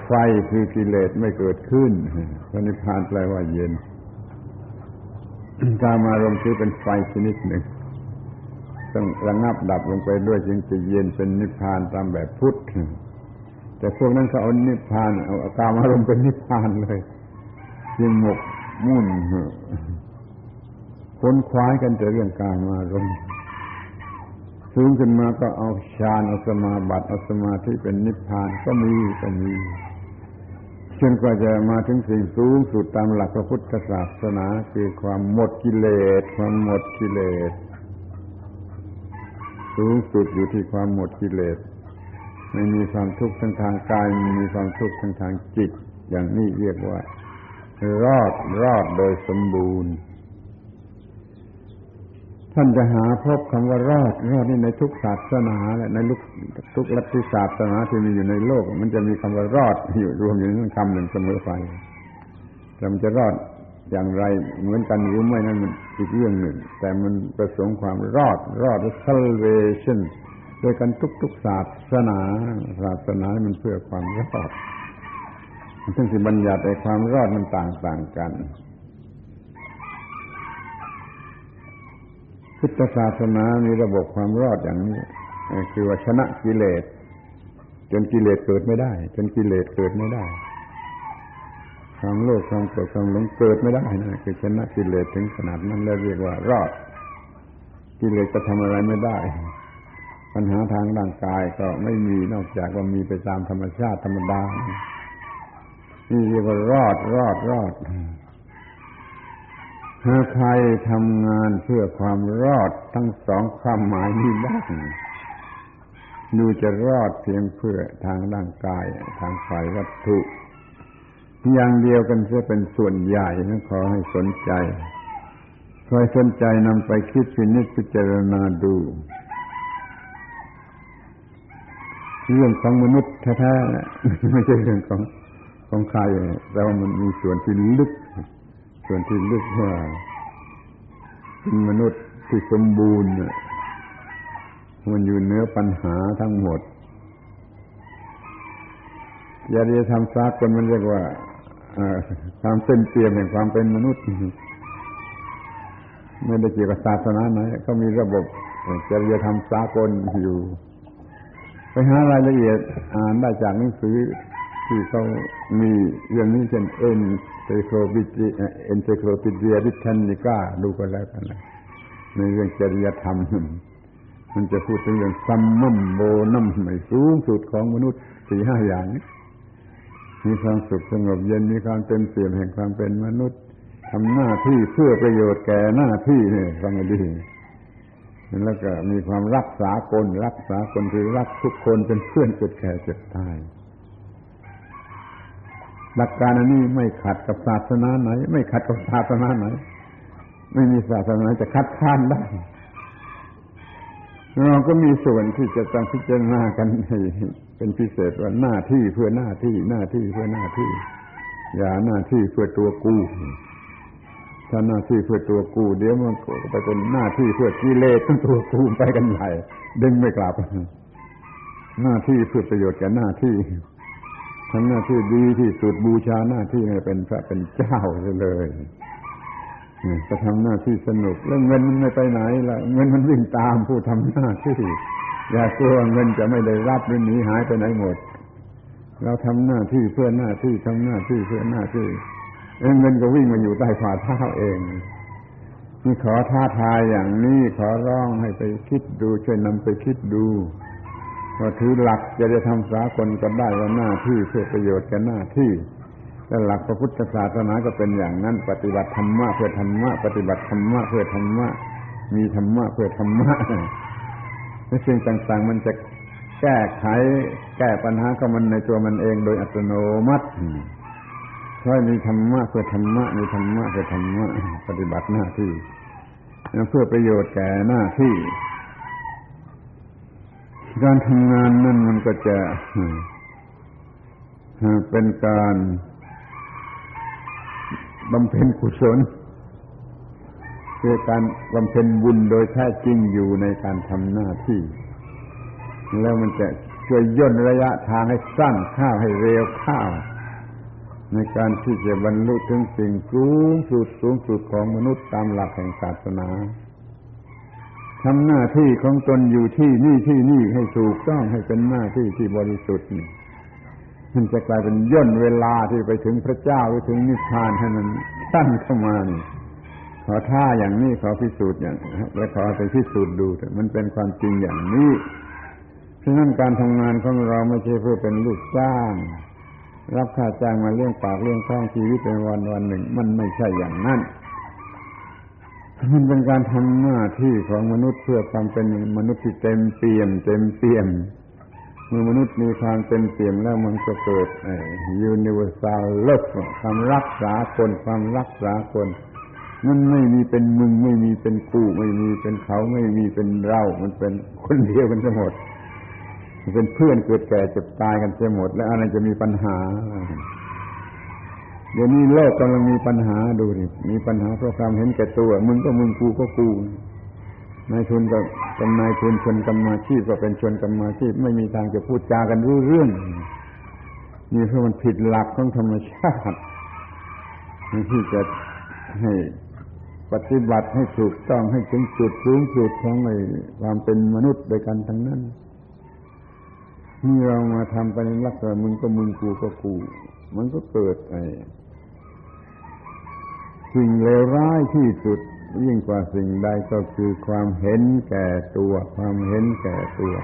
ไฟคือกิเลสไม่เกิดขึ้นพระนิพพานแปลว่าเย็นกามารมณ์คือเป็นไฟชนิดหนึ่งต้องระงับดับลงไปด้วยจึงจะเย็นเป็นนิพพานตามแบบพุทธแต่พวกนั้นเขาเอานิพพานเอากามารมณ์เป็นนิพพานเลยยังหมกมุ่นค้นคว้ากันแต่เรื่องกามารมสูงขึ้นมาก็เอาฌานเอาสมาบัติเอาสมาธิเป็นนิพพานก็มีก็มี จนกว่าจะมาถึงสิ่งสูงสุดตามหลักพระพุทธศาสนาคือความหมดกิเลส ความหมดกิเลส สูงสุดอยู่ที่ความหมดกิเลส ไม่มีความทุกข์ทั้งทางกายไม่มีความทุกข์ทั้งทางจิต อย่างนี้เรียกว่า รอดรอดโดยสมบูรณ์ ท่านจะหาพบคำว่ารอดรอดนี่ในทุกศาสนาและในลุกทุกลัทธิศาสนาที่มีอยู่ในโลก มันจะมีคำว่ารอดอยู่รวมอยู่ในคำหนึ่งเสมอไปแต่มันจะรอดอย่างไรเหมือนกันหรือไม่นั่นมันอีกเรื่องหนึ่ง แต่มันประสงค์ความรอดรอด salvation โดยกันทุกๆศาสนาศาสนามันเพื่อความรอดซึ่งสิบัญญัติในความรอดมันต่างๆกัน พุทธศาสนามีระบบความรอดอย่างนี้คือว่าชนะกิเลสจนกิเลสเกิดไม่ได้ จนกิเลสเกิดไม่ได้ความโลภความโกรธความหลงเกิดไม่ได้นะคือชนะกิเลสถึงขนาดนั้นแล้วเรียกว่ารอด กิเลสจะทำอะไรไม่ได้ ปัญหาทางร่างกายก็ไม่มีนอกจากว่ามีไปตามธรรมชาติธรรมดานี่เรียกว่ารอดรอดรอด หากใครทำงานเพื่อความรอดทั้งสองความหมายนี้บ้างดูจะรอดเพียงเพื่อทางร่างกายทางฝ่ายวัตถุ อย่างเดียวกันจะเป็นส่วนใหญ่นะขอให้สนใจคอยสนใจนำไปคิดพินิจพิจารณาดู เรื่องของมนุษย์แท้ๆไม่ใช่เรื่องของของใครแต่ว่ามันมีส่วนที่ลึก ส่วนที่ลึกว่าเป็นมนุษย์ที่สมบูรณ์มันอยู่เนื้อปัญหาทั้งหมดยาดีทำซากคนมันเรียกว่าความเต็มเปี่ยมแห่งความเป็นมนุษย์ ไม่ได้เกี่ยวกับศาสนาไหนเขามีระบบจริยธรรมสากลอยู่ ไปหารายละเอียดอ่านได้จากหนังสือที่เขามีเรื่องนี้เช่นเอ็น เซโครบิจิเอนเซโครปิเดียดิทันนิก้าดูกันแล้วกันนะในเรื่องจริยธรรม มันจะพูดถึงเรื่องซัมมัมโบนัมไม่สูงสุดของมนุษย์สี่ห้าอย่างมีความสุขสงบเย็นมีความเต็มเปี่ยมแห่งความเป็นมนุษย์ทำหน้าที่เพื่อประโยชน์แก่หน้าที่เนี่ยฟังดีแล้วก็มีความรักษาคนรักษาคนคือรักทุกคนเป็นเพื่อนเกิดแก่เจ็บตาย หลักการอันนี้ไม่ขัดกับศาสนาไหน ไม่ขัดกับศาสนาไหน ไม่มีศาสนาจะคัดค้านได้เราก็มีส่วนที่จะต้องพิจารณากันให้เป็นพิเศษว่าหน้าที่เพื่อหน้าที่หน้าที่เพื่อหน้าที่ อย่าหน้าที่เพื่อตัวกูถ้าหน้าที่เพื่อตัวกูเดี๋ยวมันก็ไปเป็นหน้าที่เพื่อกิเลสทั้งตัวกูไปกันใหญ่ดึงไม่กลับ หน้าที่เพื่อประโยชน์แก่หน้าที่ ทำหน้าที่ดีที่สุดบูชาหน้าที่ให้เป็นพระเป็นเจ้าเลยจะทำหน้าที่สนุกแล้วเงินมันไม่ไปไหนละเงินมันวิ่งตามผู้ทำหน้าที่อย่ากลัวเงินจะไม่ได้รับหรือหนีหายไปไหนหมด เราทำหน้าที่เพื่อหน้าที่ทำหน้าที่เพื่อหน้าที่เงินก็วิ่งมาอยู่ใต้ฝ่าเท้าเองนี่ขอท้าทายอย่างนี้ขอร้องให้ไปคิดดูช่วยนำไปคิดดู ว่าถือหลักจะได้ทำสากลก็ได้ว่าหน้าที่เพื่อประโยชน์แก่หน้าที่และหลักพระพุทธศาสนาก็เป็นอย่างนั้น ปฏิบัติธรรมะเพื่อธรรมะปฏิบัติธรรมะเพื่อธรรมะมีธรรมะเพื่อธรรมะในสิ่งต่าง ๆ มันจะแก้ไขแก้ปัญหาของมันในตัวมันเองโดยอัตโนมัติเพรามีธรรมะเพื่อธรรมะมีธรรมะเพื่อธรรมะปฏิบัติหน้าที่เพื่อประโยชน์แก่หน้าที่ การทำงานนั่นมันก็จะเป็นการบำเพ็ญกุศลคือการบำเพ็ญบุญโดยแท้จริงอยู่ในการทำหน้าที่ แล้วมันจะช่วยย่นระยะทางให้สั้นข้าวให้เร็วข้าว ในการที่จะบรรลุถึงสิ่งสูงสุดสูงสุดของมนุษย์ตามหลักแห่งศาสนา ทำหน้าที่ของตนอยู่ที่นี่ที่นี่ให้ถูกต้องให้เป็นหน้าที่ที่บริสุทธิ์มันจะกลายเป็นย่นเวลาที่ไปถึงพระเจ้าหรือถึงนิพพานให้มันสั้นเข้ามานี่ขอท่าอย่างนี้ขอพิสูจน์อย่างและขอไปพิสูจน์ดูมันเป็นความจริงอย่างนี้ฉะนั้นการทำงานของเราไม่ใช่เพื่อเป็นลูกจ้าง รับค่าจ้างมาเลี้ยงปากเลี้ยงท้องชีวิตเป็นวันวันหนึ่ง มันไม่ใช่อย่างนั้น มันเป็นการทำหน้าที่ของมนุษย์เพื่อความเป็นมนุษย์ที่เต็มเปี่ยม เต็มเปี่ยม เมื่อมนุษย์มีความเต็มเปี่ยมแล้วมันก็เกิด universal love ความรักษาคนความรักษาคนมันไม่มีเป็นมึงไม่มีเป็นกูไม่มีเป็นเขาไม่มีเป็นเรา มันเป็นคนเดียวกันทั้งหมดเป็นเพื่อนเกิดแก่เจ็บตายกันทั้งหมด แล้วอะไรจะมีปัญหา เดี๋ยวนี้โลกกำลังมีปัญหาดูดิมีปัญหาเพราะความเห็นแก่ตัว มึงก็มึงกูก็กูนายทุนก็เป็นนายทุนชนกรรมาชีพก็เป็นชนกรรมาชีพไม่มีทางจะพูดจากันรู้เรื่องนี่เพราะมันผิดหลักของธรรมชาติที่จะให้ปฏิบัติให้ถูกต้องให้ถึงจุดสูงสุดของในความเป็นมนุษย์โดยกันทั้งนั้นนี่เรามาทำไปในลักษณะมึงก็มึงกูก็กู มันก็เกิดไอ้ สิ่งเลวร้ายที่สุด ยิ่งกว่าสิ่งใดก็คือความเห็นแก่ตัว ความเห็นแก่ตัว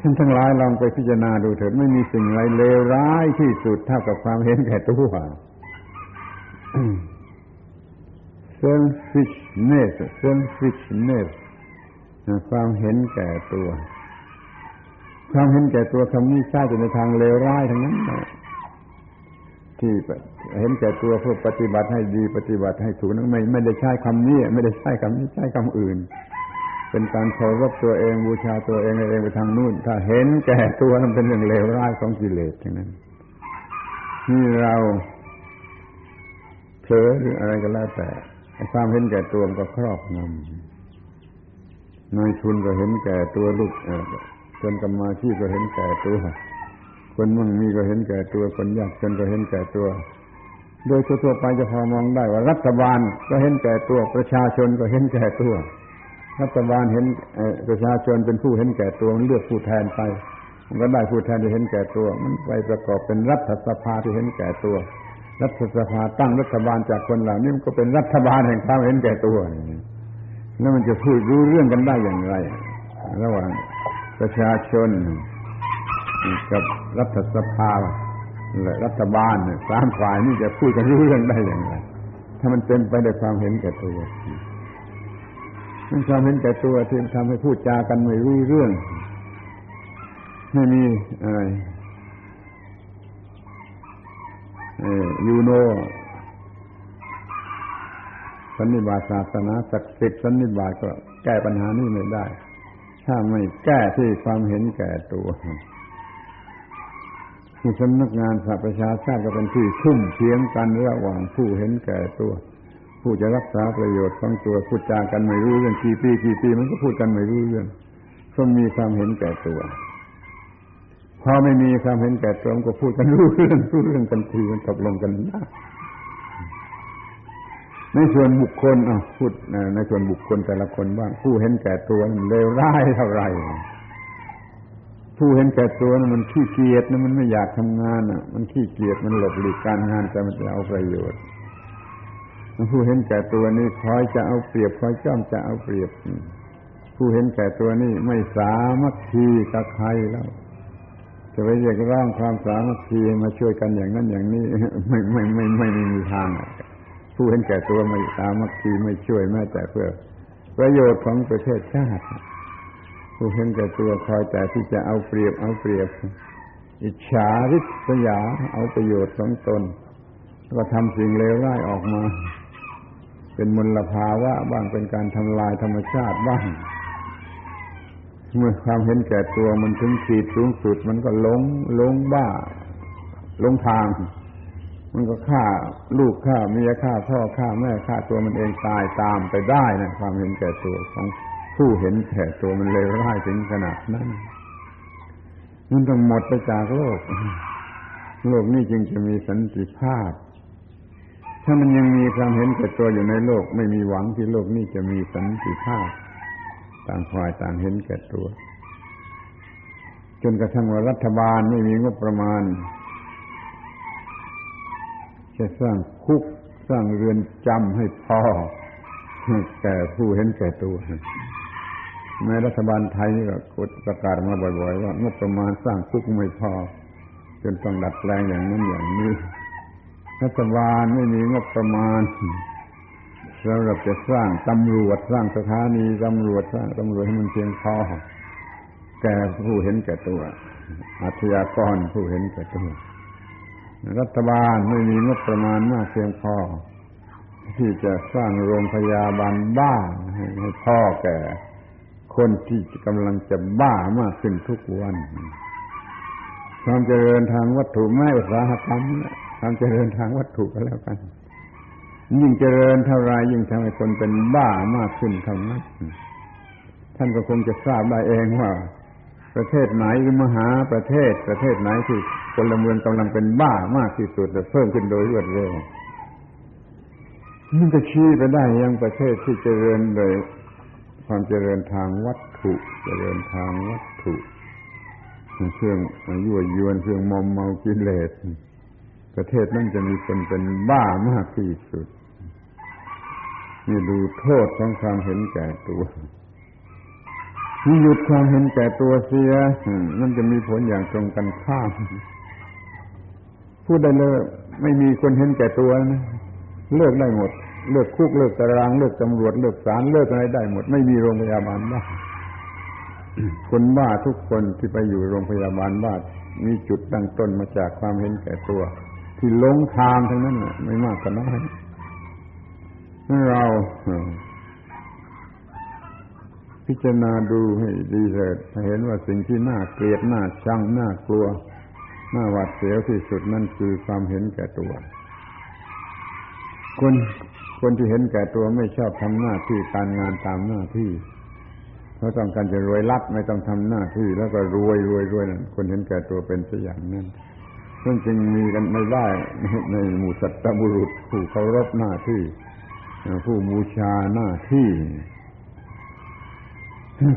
ท่านทั้งหลายลองไปพิจารณาดูเถิดไม่มีสิ่งไรเลวร้ายที่สุดเท่ากับความเห็นแก่ตัว selfishness selfishness ความเห็นแก่ตัว ความเห็นแก่ตัวคำนี้ใช้ในทางเลวร้ายทั้งนั้น ที่เห็นแก่ตัวเพื่อปฏิบัติให้ดีปฏิบัติให้ถูกนั้นไม่ไม่ได้ใช้คำนี้ ไม่ได้ใช้คำนี้ใช้คำอื่น เป็นการเคารพตัวเองบูชาตัวเองเองไปทางนู่น ถ้าเห็นแก่ตัวนั้นเป็นเรื่องเลวร้ายของกิเลสทั้งนั้นนี่เราเผลอหรืออะไรก็แล้วแต่ความเห็นแก่ตัวก็ครอบงำนายทุนก็เห็นแก่ตัวลูกจนกรรมาที่ก็เห็นแก่ตัว คนมั่งมีก็เห็นแก่ตัว คนยากจนก็เห็นแก่ตัว โดยทั่วไปจะพอมองได้ว่ารัฐบาลก็เห็นแก่ตัวประชาชนก็เห็นแก่ตัว รัฐบาลเห็นประชาชนเป็นผู้เห็นแก่ตัวมันเลือกผู้แทนไป มันก็ได้ผู้แทนที่เห็นแก่ตัว มันไปประกอบเป็นรัฐสภาที่เห็นแก่ตัว รัฐสภาตั้งรัฐบาลจากคนเหล่านี้มันก็เป็นรัฐบาลแห่งความเห็นแก่ตัวแล้วมันจะพูดรู้เรื่องกันได้อย่างไร ระหว่างประชาชน กับรัฐสภาและรัฐบาลสามฝ่ายนี่จะพูดกันรู้เรื่องได้อย่างไร ถ้ามันเป็นไปด้วยความเห็นแก่ตัวมันความเห็นแก่ตัวที่ทำให้พูดจากันไม่รู้เรื่อง ไม่มีอะไรยูโนสันนิบาตศาสนาศักดิ์สิทธิ์สันนิบาตก็แก้ปัญหานี้ไม่ได้ ถ้าไม่แก้ที่ความเห็นแก่ตัว ที่สำนักงานสหประชาชาติก็เป็นที่ชุ่มเทียงกันระหว่างผู้เห็นแก่ตัว ผู้จะรักษาประโยชน์ของตัวพูดจากันไม่รู้เรื่องกี่ปีกี่ปีมันก็พูดกันไม่รู้เรื่องก็มีความเห็นแก่ตัวพอไม่มีความเห็นแก่ตัวก็พูดกันรู้เรื่องรู้เรื่องกันทีมันตกลงกันนะในส่วนบุคคลอะพูดในส่วนบุคคลแต่ละคนบ้าผู้เห็นแก่ตัวเลวร้ายเท่าไหร่ ผู้เห็นแก่ตัวนั้นมันขี้เกียจนะมันไม่อยากทำงานอะ มันขี้เกียจมันหลบหลีกการงานแต่มันจะเอาประโยชน์ผู้เห็นแก่ตัวนี่คอยจะเอาเปรียบคอยจ้องจะเอาเปรียบ ผู้เห็นแก่ตัวนี่ไม่สามัคคีกับใครแล้วจะไปเรียกร้องความสามัคคีมาช่วยกันอย่างนั้นอย่างนี้ไม่ไม่ไม่ไม่ไม่มีทางผู้เห็นแก่ตัวไม่สามัคคีไม่ช่วยแม้แต่เพื่อ ประโยชน์ของประเทศชาติ ผู้เห็นแก่ตัวคอยแต่ที่จะเอาเปรียบเอาเปรียบ อิจฉาริษยาเอาประโยชน์ของตน ก็ทำสิ่งเลวร้ายออกมา เป็นมลภาวะบ้างเป็นการทำลายธรรมชาติบ้าง เมื่อความเห็นแก่ตัวมันถึงขีดสูงสุด มันก็หลงหลงบ้าหลงทาง มันก็ฆ่าลูกฆ่าเมียฆ่าพ่อฆ่าแม่ฆ่าตัวมันเองตายตามไปได้นะความเห็นแก่ตัวของ ผู้เห็นแก่ตัวมันเลวร้ายถึงขนาดนั้นมันต้องหมดไปจากโลก โลกนี้จึงจะมีสันติภาพ ถ้ามันยังมีความเห็นแก่ตัวอยู่ในโลก ไม่มีหวังที่โลกนี้จะมีสันติภาพ ต่างฝ่ายต่างเห็นแก่ตัว จนกระทั่งว่ารัฐบาลไม่มีงบประมาณ จะสร้างคุกสร้างเรือนจำให้พอแก่ผู้เห็นแก่ตัว แม้รัฐบาลไทยก็กดประกาศมาบ่อย ๆ ว่างบประมาณสร้างคุกไม่พอ จนต้องดัดแปลงอย่างนั้นอย่างนี้ รัฐบาลไม่มีงบประมาณสำหรับจะสร้างตำรวจสร้างสถานีตำรวจสร้างตำรวจให้มันเพียงพอแก่ผู้เห็นแก่ตัวอาชญากรผู้เห็นแก่ตัวรัฐบาลไม่มีงบประมาณมากเพียงพอที่จะสร้างโรงพยาบาลบ้าให้พ่อแก่ คนที่กำลังจะบ้ามากขึ้นทุกวัน ความเจริญทางวัตถุไม่อุตสาหกรรมความเจริญทางวัตถุก็แล้วกัน ยิ่งเจริญเท่าไรยิ่งทำให้คนเป็นบ้ามากขึ้นเท่านั้นท่านก็คงจะทราบได้เองว่า ประเทศไหนมหาประเทศ ประเทศไหนที่คนละเมืองกำลังเป็นบ้ามากที่สุดแต่เพิ่มขึ้นโดยรวดเร็วมันจะชี้ไปได้ยังประเทศที่เจริญโดย ความเจริญทางวัตถุ เจริญทางวัตถุเครื่องยั่วยวนเครื่องมอมเมากิเลสประเทศนั้นจะมีคนเป็นบ้ามากที่สุด นี่ดูโทษของความเห็นแก่ตัวนี่หยุดความเห็นแก่ตัวเสียมันจะมีผลอย่างตรงกันข้ามพูดได้เลย ไม่มีคนเห็นแก่ตัวนะเลิกได้หมด เลิกคุกเลิกตารางเลิกตำรวจเลิกศาลเลิกอะไรได้หมด ไม่มีโรงพยาบาลบ้าคนบ้าทุกคนที่ไปอยู่โรงพยาบาลบ้ามีจุดตั้งต้นมาจากความเห็นแก่ตัว ที่ลงทางทั้งนั้นไม่มากก็น้อยเราพิจารณาดูให้ดีเถิดเห็นว่าสิ่งที่น่าเกลียดน่าชังน่ากลัวน่าหวาดเสียวที่สุดนั่นคือความเห็นแก่ตัว คน คนที่เห็นแก่ตัวไม่ชอบทำหน้าที่การงานตามหน้าที่เขาต้องการจะรวยรัดไม่ต้องทำหน้าที่ แล้วก็รวยรวยรวยนั่นคนเห็นแก่ตัวเป็นสักอย่างนั้นซึ่งจึงมีกันไม่ได้ในหมู่สัตบุรุษผู้เคารพหน้าที่ ผู้บูชาหน้าที่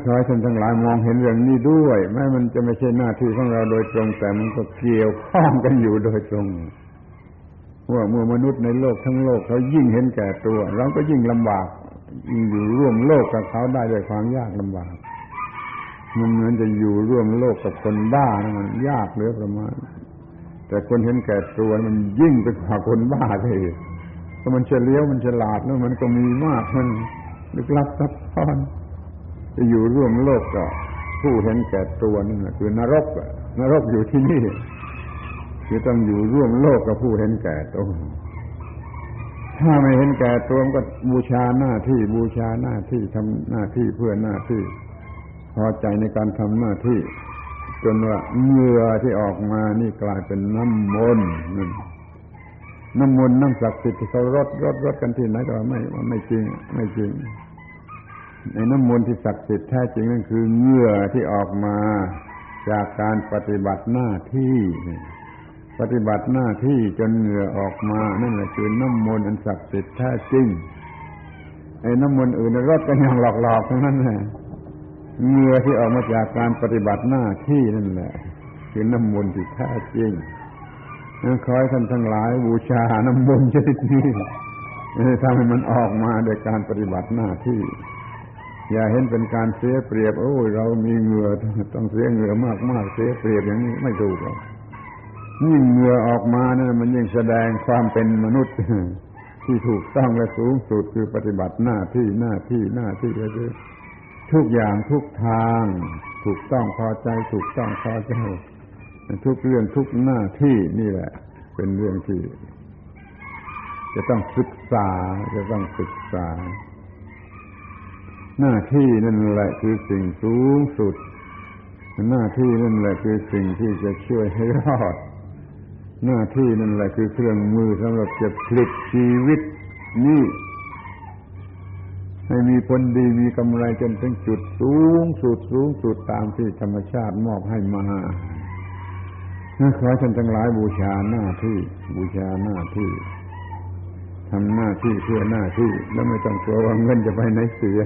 ขอให้ท่านทั้งหลายมองเห็นเรื่องนี้ด้วยแม้มันจะไม่ใช่หน้าที่ของเราโดยตรง แต่มันก็เกี่ยวข้องกันอยู่โดยตรง ว่าเมื่อมนุษย์ในโลกทั้งโลกเขายิ่งเห็นแก่ตัว เราก็ยิ่งลำบากอยู่ร่วมโลกกับเขาได้ด้วยความยากลำบากมันเหมือนจะอยู่ร่วมโลกกับคนบ้านะมันยากเหลือประมาณ แต่คนเห็นแก่ตัวมันยิ่งไปกว่าคนบ้าเลยเพราะมันเฉลียวมันฉลาดแล้วมันก็มีมากมันลึกลับซับซ้อนจะอยู่ร่วมโลกกับผู้เห็นแก่ตัวนั่นแหละคือนรกนรกอยู่ที่นี่ คือต้องอยู่ร่วมโลกกับผู้เห็นแก่ตัวถ้าไม่เห็นแก่ตัวก็บูชาหน้าที่บูชาหน้าที่ทำหน้าที่เพื่อหน้าที่ พอใจในการทำหน้าที่ จนว่าเหงื่อที่ออกมานี่กลายเป็นน้ำมนต์น้ำมนต์น้ำศักดิ์สิทธิ์เขารดรดรดกันที่ไหนก็ไม่ว่าไม่จริง ไม่จริงในน้ำมนต์ที่ศักดิ์สิทธิ์แท้จริงนั่นคือเหงื่อที่ออกมาจากการปฏิบัติหน้าที่ ปฏิบัติหน้าที่จนเหงื่อออกมานั่นแหละคือน้ำมนต์อันศักดิ์สิทธิ์แท้จริงไอ้น้ำมนต์อื่นรดกันอย่างหลอกๆทั้งนั้นแหละเหงื่อที่ออกมาจากการปฏิบัติหน้าที่นั่นแหละ คือน้ำมนต์ที่แท้จริงนั้นขอให้ท่านทั้งหลายบูชาน้ำมนต์ชนิดนี้ทำให้มันออกมาโดยการปฏิบัติหน้าที่ อย่าเห็นเป็นการเสียเปรียบ โอ้ยเรามีเหงื่อต้องเสียเหงื่อมากๆเสียเปรียบอย่างนี้ไม่ถูกหรอก ยิ่งเหงื่อออกมานะั่นมันยิ่งแสดงความเป็นมนุษย์ที่ถูกต้องและสูงสุดคือปฏิบัติหน้าที่หน้าที่หน้าที่ก็คือทุกอย่างทุกทาง ถูกต้องพอใจ ถูกต้องพอใจทุกเรื่องทุกหน้าที่นี่แหละ เป็นเรื่องที่ จะต้องศึกษาจะต้องศึกษา หน้าที่นั่นแหละคือสิ่งสูงสุด หน้าที่นั่นแหละคือสิ่งที่จะช่วยให้รอด หน้าที่นั่นแหละคือเครื่องมือสำหรับจะผลิตชีวิตนี้ให้มีผลดีมีกำไรจนถึงจุดสูงสุดสูงสุดตามที่ธรรมชาติมอบให้มาขอท่านทั้งหลายบูชาหน้าที่ บูชาหน้าที่ทำหน้าที่เพื่อหน้าที่ แล้วไม่ต้องกลัวว่าเงินจะไปไหนเสีย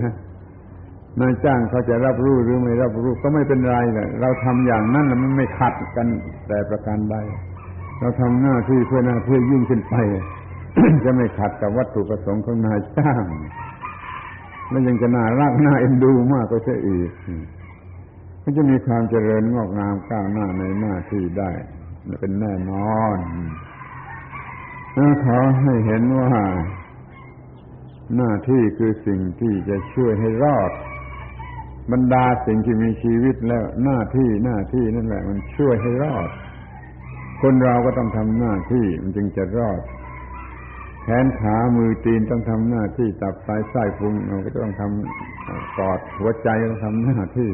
นายจ้างเขาจะรับรู้หรือไม่รับรู้ก็ไม่เป็นไรแหละเราทำอย่างนั้นแล้วมันไม่ขัดกันแต่ประการใด เราทำหน้าที่เพื่อหน้าที่ยิ่งขึ้นไป จะไม่ขัดกับวัตถุประสงค์ของนายจ้างและยังจะน่ารักน่าเอ็นดูมากก็ใช่อีกมันจะมีความเจริญงอกงามก้าวหน้าในหน้าที่ได้เป็นแน่นอนขอให้เห็นว่า หน้าที่คือสิ่งที่จะช่วยให้รอด บรรดาสิ่งที่มีชีวิตแล้วหน้าที่หน้าที่นั่นแหละ มันช่วยให้รอด คนเราก็ต้องทำหน้าที่มันจึงจะรอด แขนขามือตีนต้องทำหน้าที่ตับไตไส้พุงเราก็ต้องทำปอดหัวใจต้องทำหน้าที่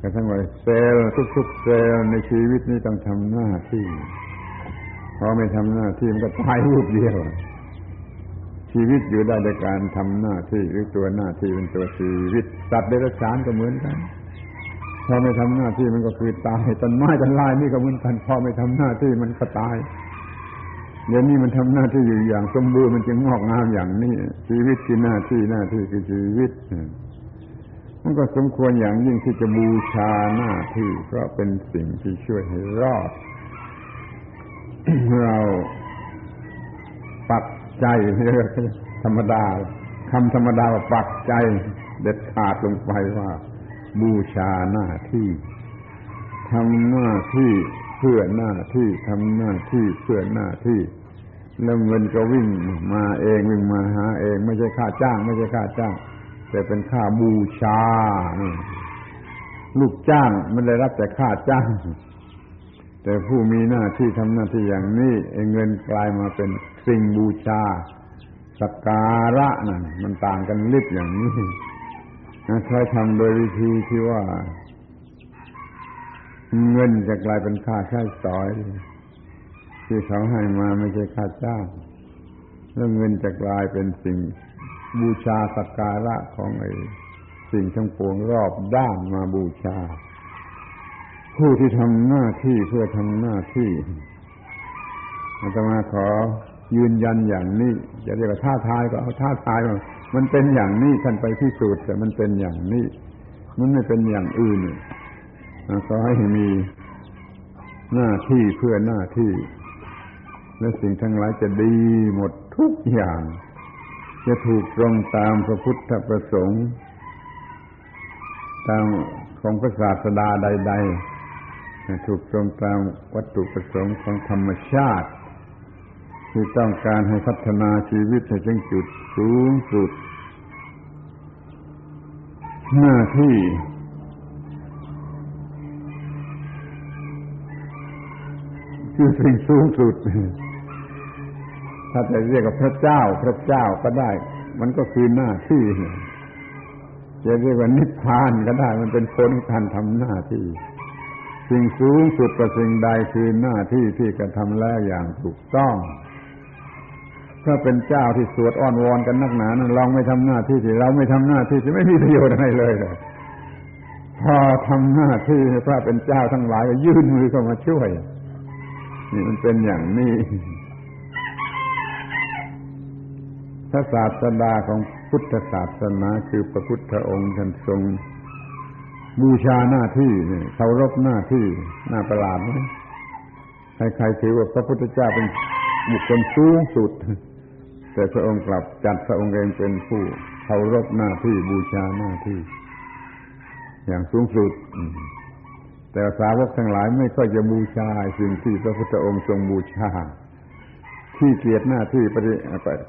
กระทั่งว่าเซลล์ทุกๆเซลล์ในชีวิตนี้ต้องทำหน้าที่พอไม่ทำหน้าที่มันก็ตายรูปเดียว ชีวิตอยู่ได้ในการทำหน้าที่หรือตัวหน้าที่เป็นตัวชีวิตสัตว์เดรัจฉานก็เหมือนกัน พอไม่ทำหน้าที่มันก็คือตายต้นไม้ต้นลายนี่ก็เหมือนกันพอไม่ทำหน้าที่มันก็ตายเดี๋ยวนี้มันทำหน้าที่อยู่อย่างสมบูรณ์มันจึงงอกงามอย่างนี้ชีวิตคือหน้าที่หน้าที่คือชีวิตมันก็สมควรอย่างยิ่งที่จะบูชาหน้าที่ เพราะเป็นสิ่งที่ช่วยให้รอด เราปักใจเรียกธรรมดาคำธรรมดาว่าปักใจเด็ดขาดลงไปว่า บูชาหน้าที่ทำหน้าที่เพื่อหน้าที่ทำหน้าที่เพื่อหน้าที่ แล้วเงินก็วิ่งมาเองวิ่งมาหาเอง ไม่ใช่ค่าจ้าง ไม่ใช่ค่าจ้าง แต่เป็นค่าบูชา ลูกจ้างมันได้รับแต่ค่าจ้าง แต่ผู้มีหน้าที่ทำหน้าที่อย่างนี้เงินกลายมาเป็นสิ่งบูชาสักการะนั่นมันต่างกันลิบอย่างนี้ นะใช้ทำโดยวิธีที่ว่า เงินจะกลายเป็นค่าใช้สอย ที่เขาให้มาไม่ใช่ค่าจ้างแล้วเงินจะกลายเป็นสิ่งบูชาสักการะของไอ้สิ่งทั้งปวงรอบด้านมาบูชา ผู้ที่ทำหน้าที่เพื่อทำหน้าที่อาตมาขอยืนยันอย่างนี้จะเรียกว่าท้าทายก็เอาท้าทายมา มันเป็นอย่างนี้ท่านไปพิสูจน์แต่มันเป็นอย่างนี้ มันไม่เป็นอย่างอื่นขอให้มีหน้าที่เพื่อหน้าที่ และสิ่งทั้งหลายจะดีหมดทุกอย่าง จะถูกตรงตามพระพุทธประสงค์ ตามของพระศาสดาใด ๆ ถูกตรงตามวัตถุประสงค์ของธรรมชาติ ที่ต้องการให้พัฒนาชีวิตให้ถึงจุดสูงสุด หน้าที่คือสิ่งสูงสุด ถ้าจะเรียกว่าพระเจ้า พระเจ้าก็ได้ มันก็คือหน้าที่ จะเรียกว่านิพพานก็ได้ มันเป็นผลการทำหน้าที่ สิ่งสูงสุดกว่าสิ่งใดคือหน้าที่ที่กระทำแล้วอย่างถูกต้อง ถ้าเป็นเจ้าที่สวดอ้อนวอนกันนักหนานั้นลองไม่ทำหน้าที่ที่เราไม่ทำหน้าที่ที่ไม่มีประโยชน์อะไรเลยเลยพอทำหน้าที่พระเป็นเจ้าทั้งหลายก็ยื่นมือเข้ามาช่วย นี่มันเป็นอย่างนี้พระศาสดาของพุทธศาสนาคือพระพุทธองค์ท่านทรงบูชาหน้าที่เคารพหน้าที่หน้าประหลาดไหมใครๆถือว่าพระพุทธเจ้าเป็นบุคคลสูงสุด แต่พระองค์กลับจัดพระองค์เองเป็นผู้เคารพหน้าที่บูชาหน้าที่ อย่างสูงสุด แต่สาวกทั้งหลายไม่ค่อยจะบูชาสิ่งที่พระพุทธองค์ทรงบูชา ที่เกียรติหน้าที่ปฏิ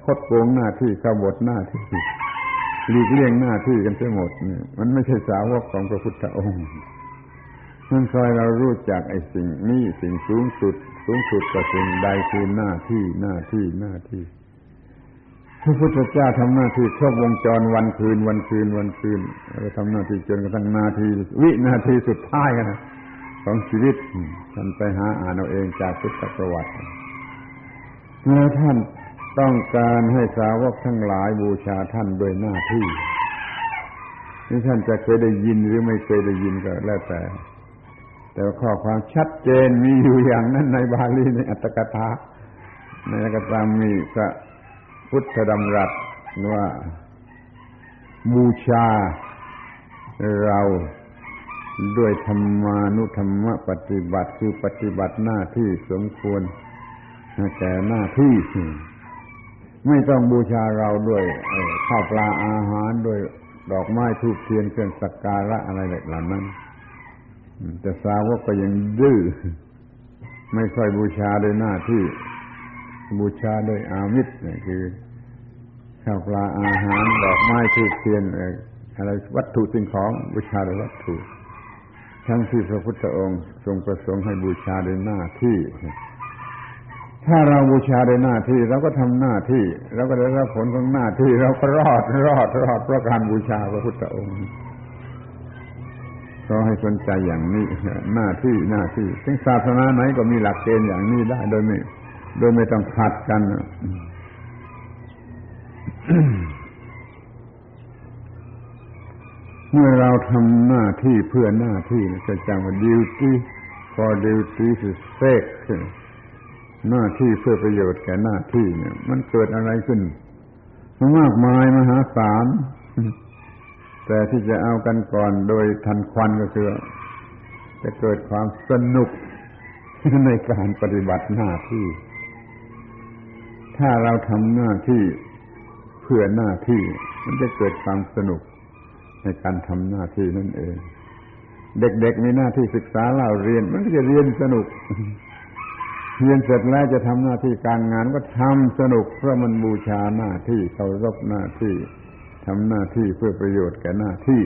คดโกงหน้าที่ขบฏหน้าที่หลีกเลี่ยงหน้าที่กันไปหมดเนี่ยมันไม่ใช่สาวกของพระพุทธองค์นั่นคอยเรารู้จักไอ้สิ่งนี้สิ่งสูงสุด สูงสุดกว่าสิ่งใดคือหน้าที่หน้าที่หน้าที่ ระพุทธเจ้าทำหน้าที่ครบวงจรวันคืน วันคืน วันคืนเราทำหน้าที่จนกระทั่งนาที วินาทีสุดท้ายนะของชีวิตท่านไปหาอ่านเอาเองจากพุทธประวัติเมื่อท่านต้องการให้สาวกทั้งหลายบูชาท่านโดยหน้าที่นี่ท่านจะเคยได้ยินหรือไม่เคยได้ยินก็แล้วแต่ แต่ข้อความชัดเจนมีอยู่อย่างนั้นในบาลีในอัตถกถาในอัตถกถามีพระ พุทธดำรัสว่าบูชาเราด้วยธรรมานุธรรมปฏิบัติคือปฏิบัติหน้าที่สมควรแก่หน้าที่ ไม่ต้องบูชาเราด้วยข้าวปลาอาหารด้วยดอกไม้ทูบเทียนเครื่องสักการะอะไรเหล่านั้นแต่สาวกก็ยังดื้อไม่ค่อยบูชาโดยหน้าที่ บูชาโดยอามิตรคือข้าวปลาอาหารดอกไม้ทูบเทียนอะไรวัตถุสิ่งของบูชาโดยวัตถุ ทั้งที่พระพุทธองค์ทรงประสงค์ให้บูชาโดยหน้าที่ ถ้าเราบูชาในหน้าที่เราก็ทำหน้าที่เราก็ได้รับผลของหน้าที่ เราก็รอดรอดรอดเพราะการบูชาพระพุทธองค์ก็ให้สนใจอย่างนี้หน้าที่หน้าที่ถึงศาสนาไหนก็มีหลักเกณฑ์อย่างนี้ได้โดยไม่ โดยไม่ต้องขัดกันเมื่อเราทำหน้าที่เพื่อหน้าที่จะจำว่า duty for duty sake หน้าที่เพื่อประโยชน์แก่หน้าที่เนี่ย มันเกิดอะไรขึ้นมากมายมหาศาลแต่ที่จะเอากันก่อนโดยทันควันก็คือ จะเกิดความสนุกในการปฏิบัติหน้าที่ ถ้าเราทำหน้าที่เพื่อหน้าที่ มันจะเกิดความสนุกในการทำหน้าที่นั่นเอง เด็กๆมีหน้าที่ศึกษาเล่าเรียน มันก็จะเรียนสนุก เรียนเสร็จแล้วจะทำหน้าที่การงานก็ทำสนุก เพราะมันบูชาหน้าที่เคารพหน้าที่ทำหน้าที่เพื่อประโยชน์แก่หน้าที่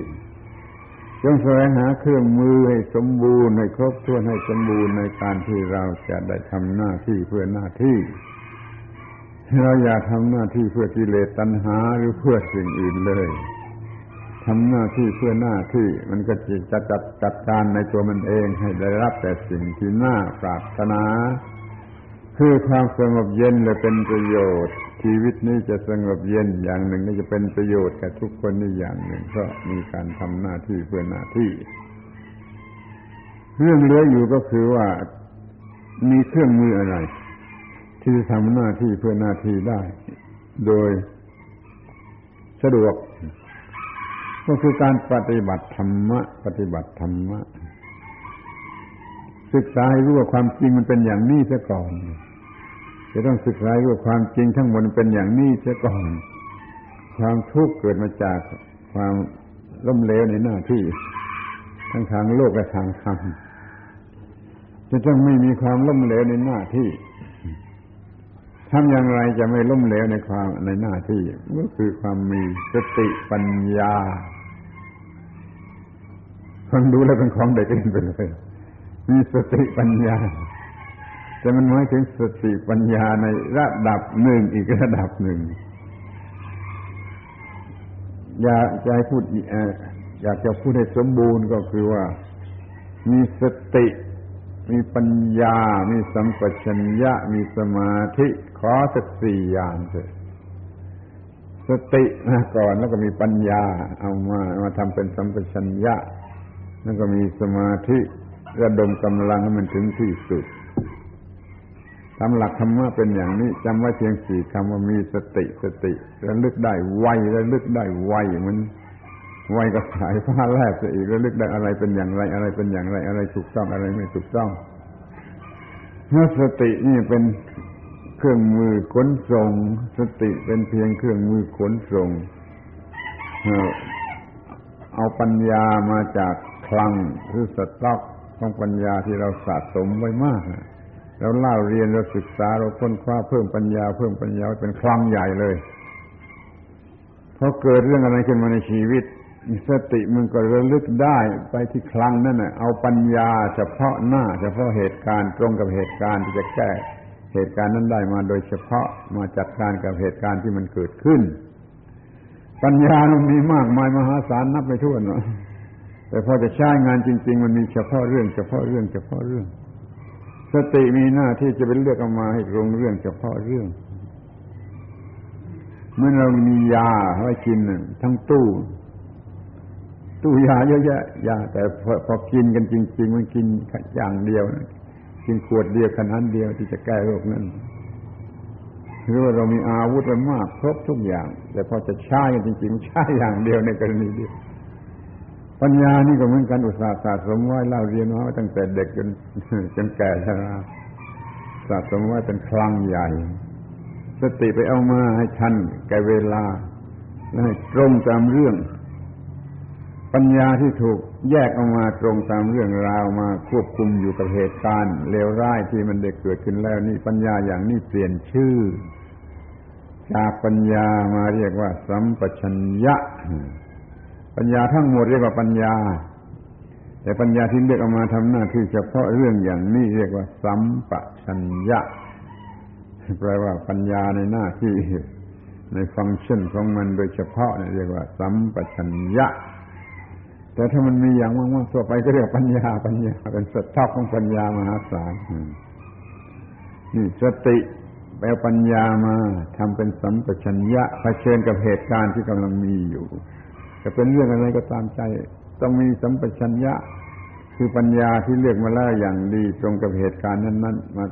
จงแสวงหาเครื่องมือให้สมบูรณ์ให้ครบถ้วนให้สมบูรณ์ในการที่เราจะได้ทำหน้าที่เพื่อหน้าที่ เราอย่าทำหน้าที่เพื่อกิเลสตัณหาหรือเพื่อสิ่งอื่นเลยทำหน้าที่เพื่อหน้าที่มันก็จะจัดจัดการในตัวมันเองให้ได้รับแต่สิ่งที่น่าปรารถนา คือความสงบเย็นและเป็นประโยชน์ ชีวิตนี้จะสงบเย็นอย่างหนึ่งก็จะเป็นประโยชน์แก่ทุกคนนี่อย่างหนึ่งเพราะมีการทำหน้าที่เพื่อหน้าที่ เรื่องเหลืออยู่ก็คือว่ามีเครื่องมืออะไร ที่จะทำหน้าที่เพื่อหน้าที่ได้ โดยสะดวก ก็คือการปฏิบัติธรรมะ ปฏิบัติธรรมะ ศึกษาให้รู้ว่าความจริงมันเป็นอย่างนี้ซะก่อน จะต้องศึกษารู้ว่าความจริงทั้งหมดเป็นอย่างนี้ซะก่อน ความทุกข์เกิดมาจากความล้มเหลวในหน้าที่ ทั้งทางโลกและทางธรรมจะต้องไม่มีความล้มเหลวในหน้าที่ ทำอย่างไรจะไม่ล้มเหลวในความในหน้าที่ก็คือความมีสติปัญญาฟังดูแล้วเป็นของเด็กเล่นไปเลย มีสติปัญญา แต่มันหมายถึงสติปัญญาในระดับหนึ่งอีกระดับหนึ่ง อยากจะพูดอยากจะพูดให้สมบูรณ์ก็คือว่า มีสติ มีปัญญา มีสัมปชัญญะ มีสมาธิขอสักสี่อย่างเถอะสติมาก่อนแล้วก็มีปัญญา เอามามาทำเป็นสัมปชัญญะ แล้วก็มีสมาธิระดมกำลังให้มันถึงที่สุดทำหลักธรรมะเป็นอย่างนี้จำไว้เพียงสี่คำว่ามีสติสติระลึกได้ไวระลึกได้ไวมัน ไวกับสายฟ้าแลบอีกระลึกได้อะไรเป็นอย่างไรอะไรเป็นอย่างไร อะไรถูกต้องอะไรไม่ถูกต้องเพราะสตินี่เป็นเครื่องมือขนส่ง สติเป็นเพียงเครื่องมือขนส่งเอาปัญญามาจากคลังหรือสต็อกของปัญญาที่เราสะสมไว้มากเราเล่าเรียนเราศึกษาเราค้นคว้าเพิ่มปัญญา เพิ่มปัญญาเป็นคลังใหญ่เลยพอเกิดเรื่องอะไรขึ้นมาในชีวิต สติมันก็ระลึกได้ไปที่คลังนั่นน่ะเอาปัญญาเฉพาะหน้า เฉพาะเหตุการณ์ตรงกับเหตุการณ์ที่จะแก้เหตุการณ์นั้นได้มาโดยเฉพาะมาจัดการกับเหตุการณ์ที่มันเกิดขึ้น ปัญญามันมีมากมายมหาศาลนับไม่ถ้วนเนาะแต่พอจะใช้งานจริง ๆ มันมีเฉพาะเรื่อง เฉพาะเรื่องเฉพาะเรื่อง สติมีหน้าที่จะเป็นเลือกออกมาให้ตรงเรื่องเฉพาะเรื่อง เมื่อเรามียาไว้กินทั้งตู้ ตู้ยาเยอะแยะยาแต่พอพอกินกันจริง ๆ มันกินอย่างเดียวกินขวดเดียวขนาดเดียวที่จะแก้โรคนั้นหรือว่าเรามีอาวุธมากครบทุกอย่าง แต่พอจะใช้กันจริงๆใช้อย่างเดียวในกรณีเดียวปัญญานี่ก็เหมือนกันอุตสาห์สะสมไว้เล่าเรียนไว้ตั้งแต่เด็กจนจนแก่ชราสะสมไว้เป็นคลังใหญ่ สติไปเอามาให้ทันแก่เวลาและให้ตรงตามเรื่อง ปัญญาที่ถูกแยกออกมาตรงตามเรื่องราวมาควบคุมอยู่กับเหตุการณ์เลวร้ายที่มันได้เกิดขึ้นแล้วนี่ปัญญาอย่างนี้เปลี่ยนชื่อ จากปัญญามาเรียกว่า สัมปชัญญะ ปัญญาทั้งหมดเรียกว่าปัญญา แต่ปัญญาที่เรียกออกมาทำหน้าที่เฉพาะเรื่องอย่างนี้เรียกว่า สัมปชัญญะแปลว่าปัญญาในหน้าที่ในฟังก์ชันของมันโดยเฉพาะเรียกว่า สัมปชัญญะ แต่ถ้ามันมีอย่างมากๆทั่วไปก็เรียกปัญญาปัญญาเป็นสต็อกของปัญญามหาศาลนี่สติแปลปัญญามาทำเป็นสัมปชัญญะเผชิญกับเหตุการณ์ที่กำลังมีอยู่จะเป็นเรื่องอะไรก็ตามใจ ต้องมีสัมปชัญญะ คือปัญญาที่เลือกมาแล้วอย่างดีตรงกับเหตุการณ์นั้น ๆ มา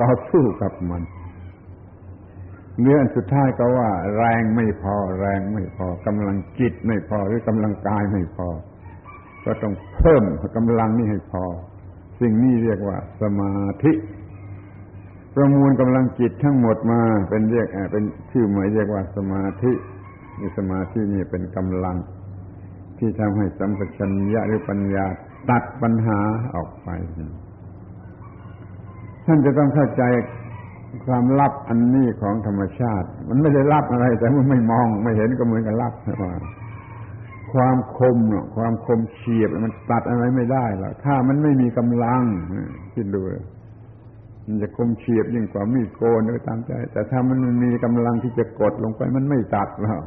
ต่อสู้กับมัน เรื่องสุดท้ายก็ว่า แรงไม่พอ แรงไม่พอกำลังจิตไม่พอหรือกำลังกายไม่พอ ก็ต้องเพิ่มกำลังนี้ให้พอ สิ่งนี้เรียกว่า สมาธิ ประมวลกำลังจิตทั้งหมดมา เป็นเรียกเป็นชื่อหมายเรียกว่าสมาธิมีสมาธินี่เป็นกำลัง ที่ทำให้สัมปชัญญะหรือปัญญาตัดปัญหาออกไป ท่านจะต้องเข้าใจ ความลับอันนี้ของธรรมชาติ มันไม่ได้ลับอะไร แต่มันไม่มองไม่เห็นก็เหมือนกับลับว่าความคมความคมเฉียบมันตัดอะไรไม่ได้หรอกถ้ามันไม่มีกำลังคิดดูมันจะคมเฉียบยิ่งกว่ามีดโกนก็ตามใจ แต่ถ้ามันมีกำลังที่จะกดลงไป มันไม่ตัดหรอก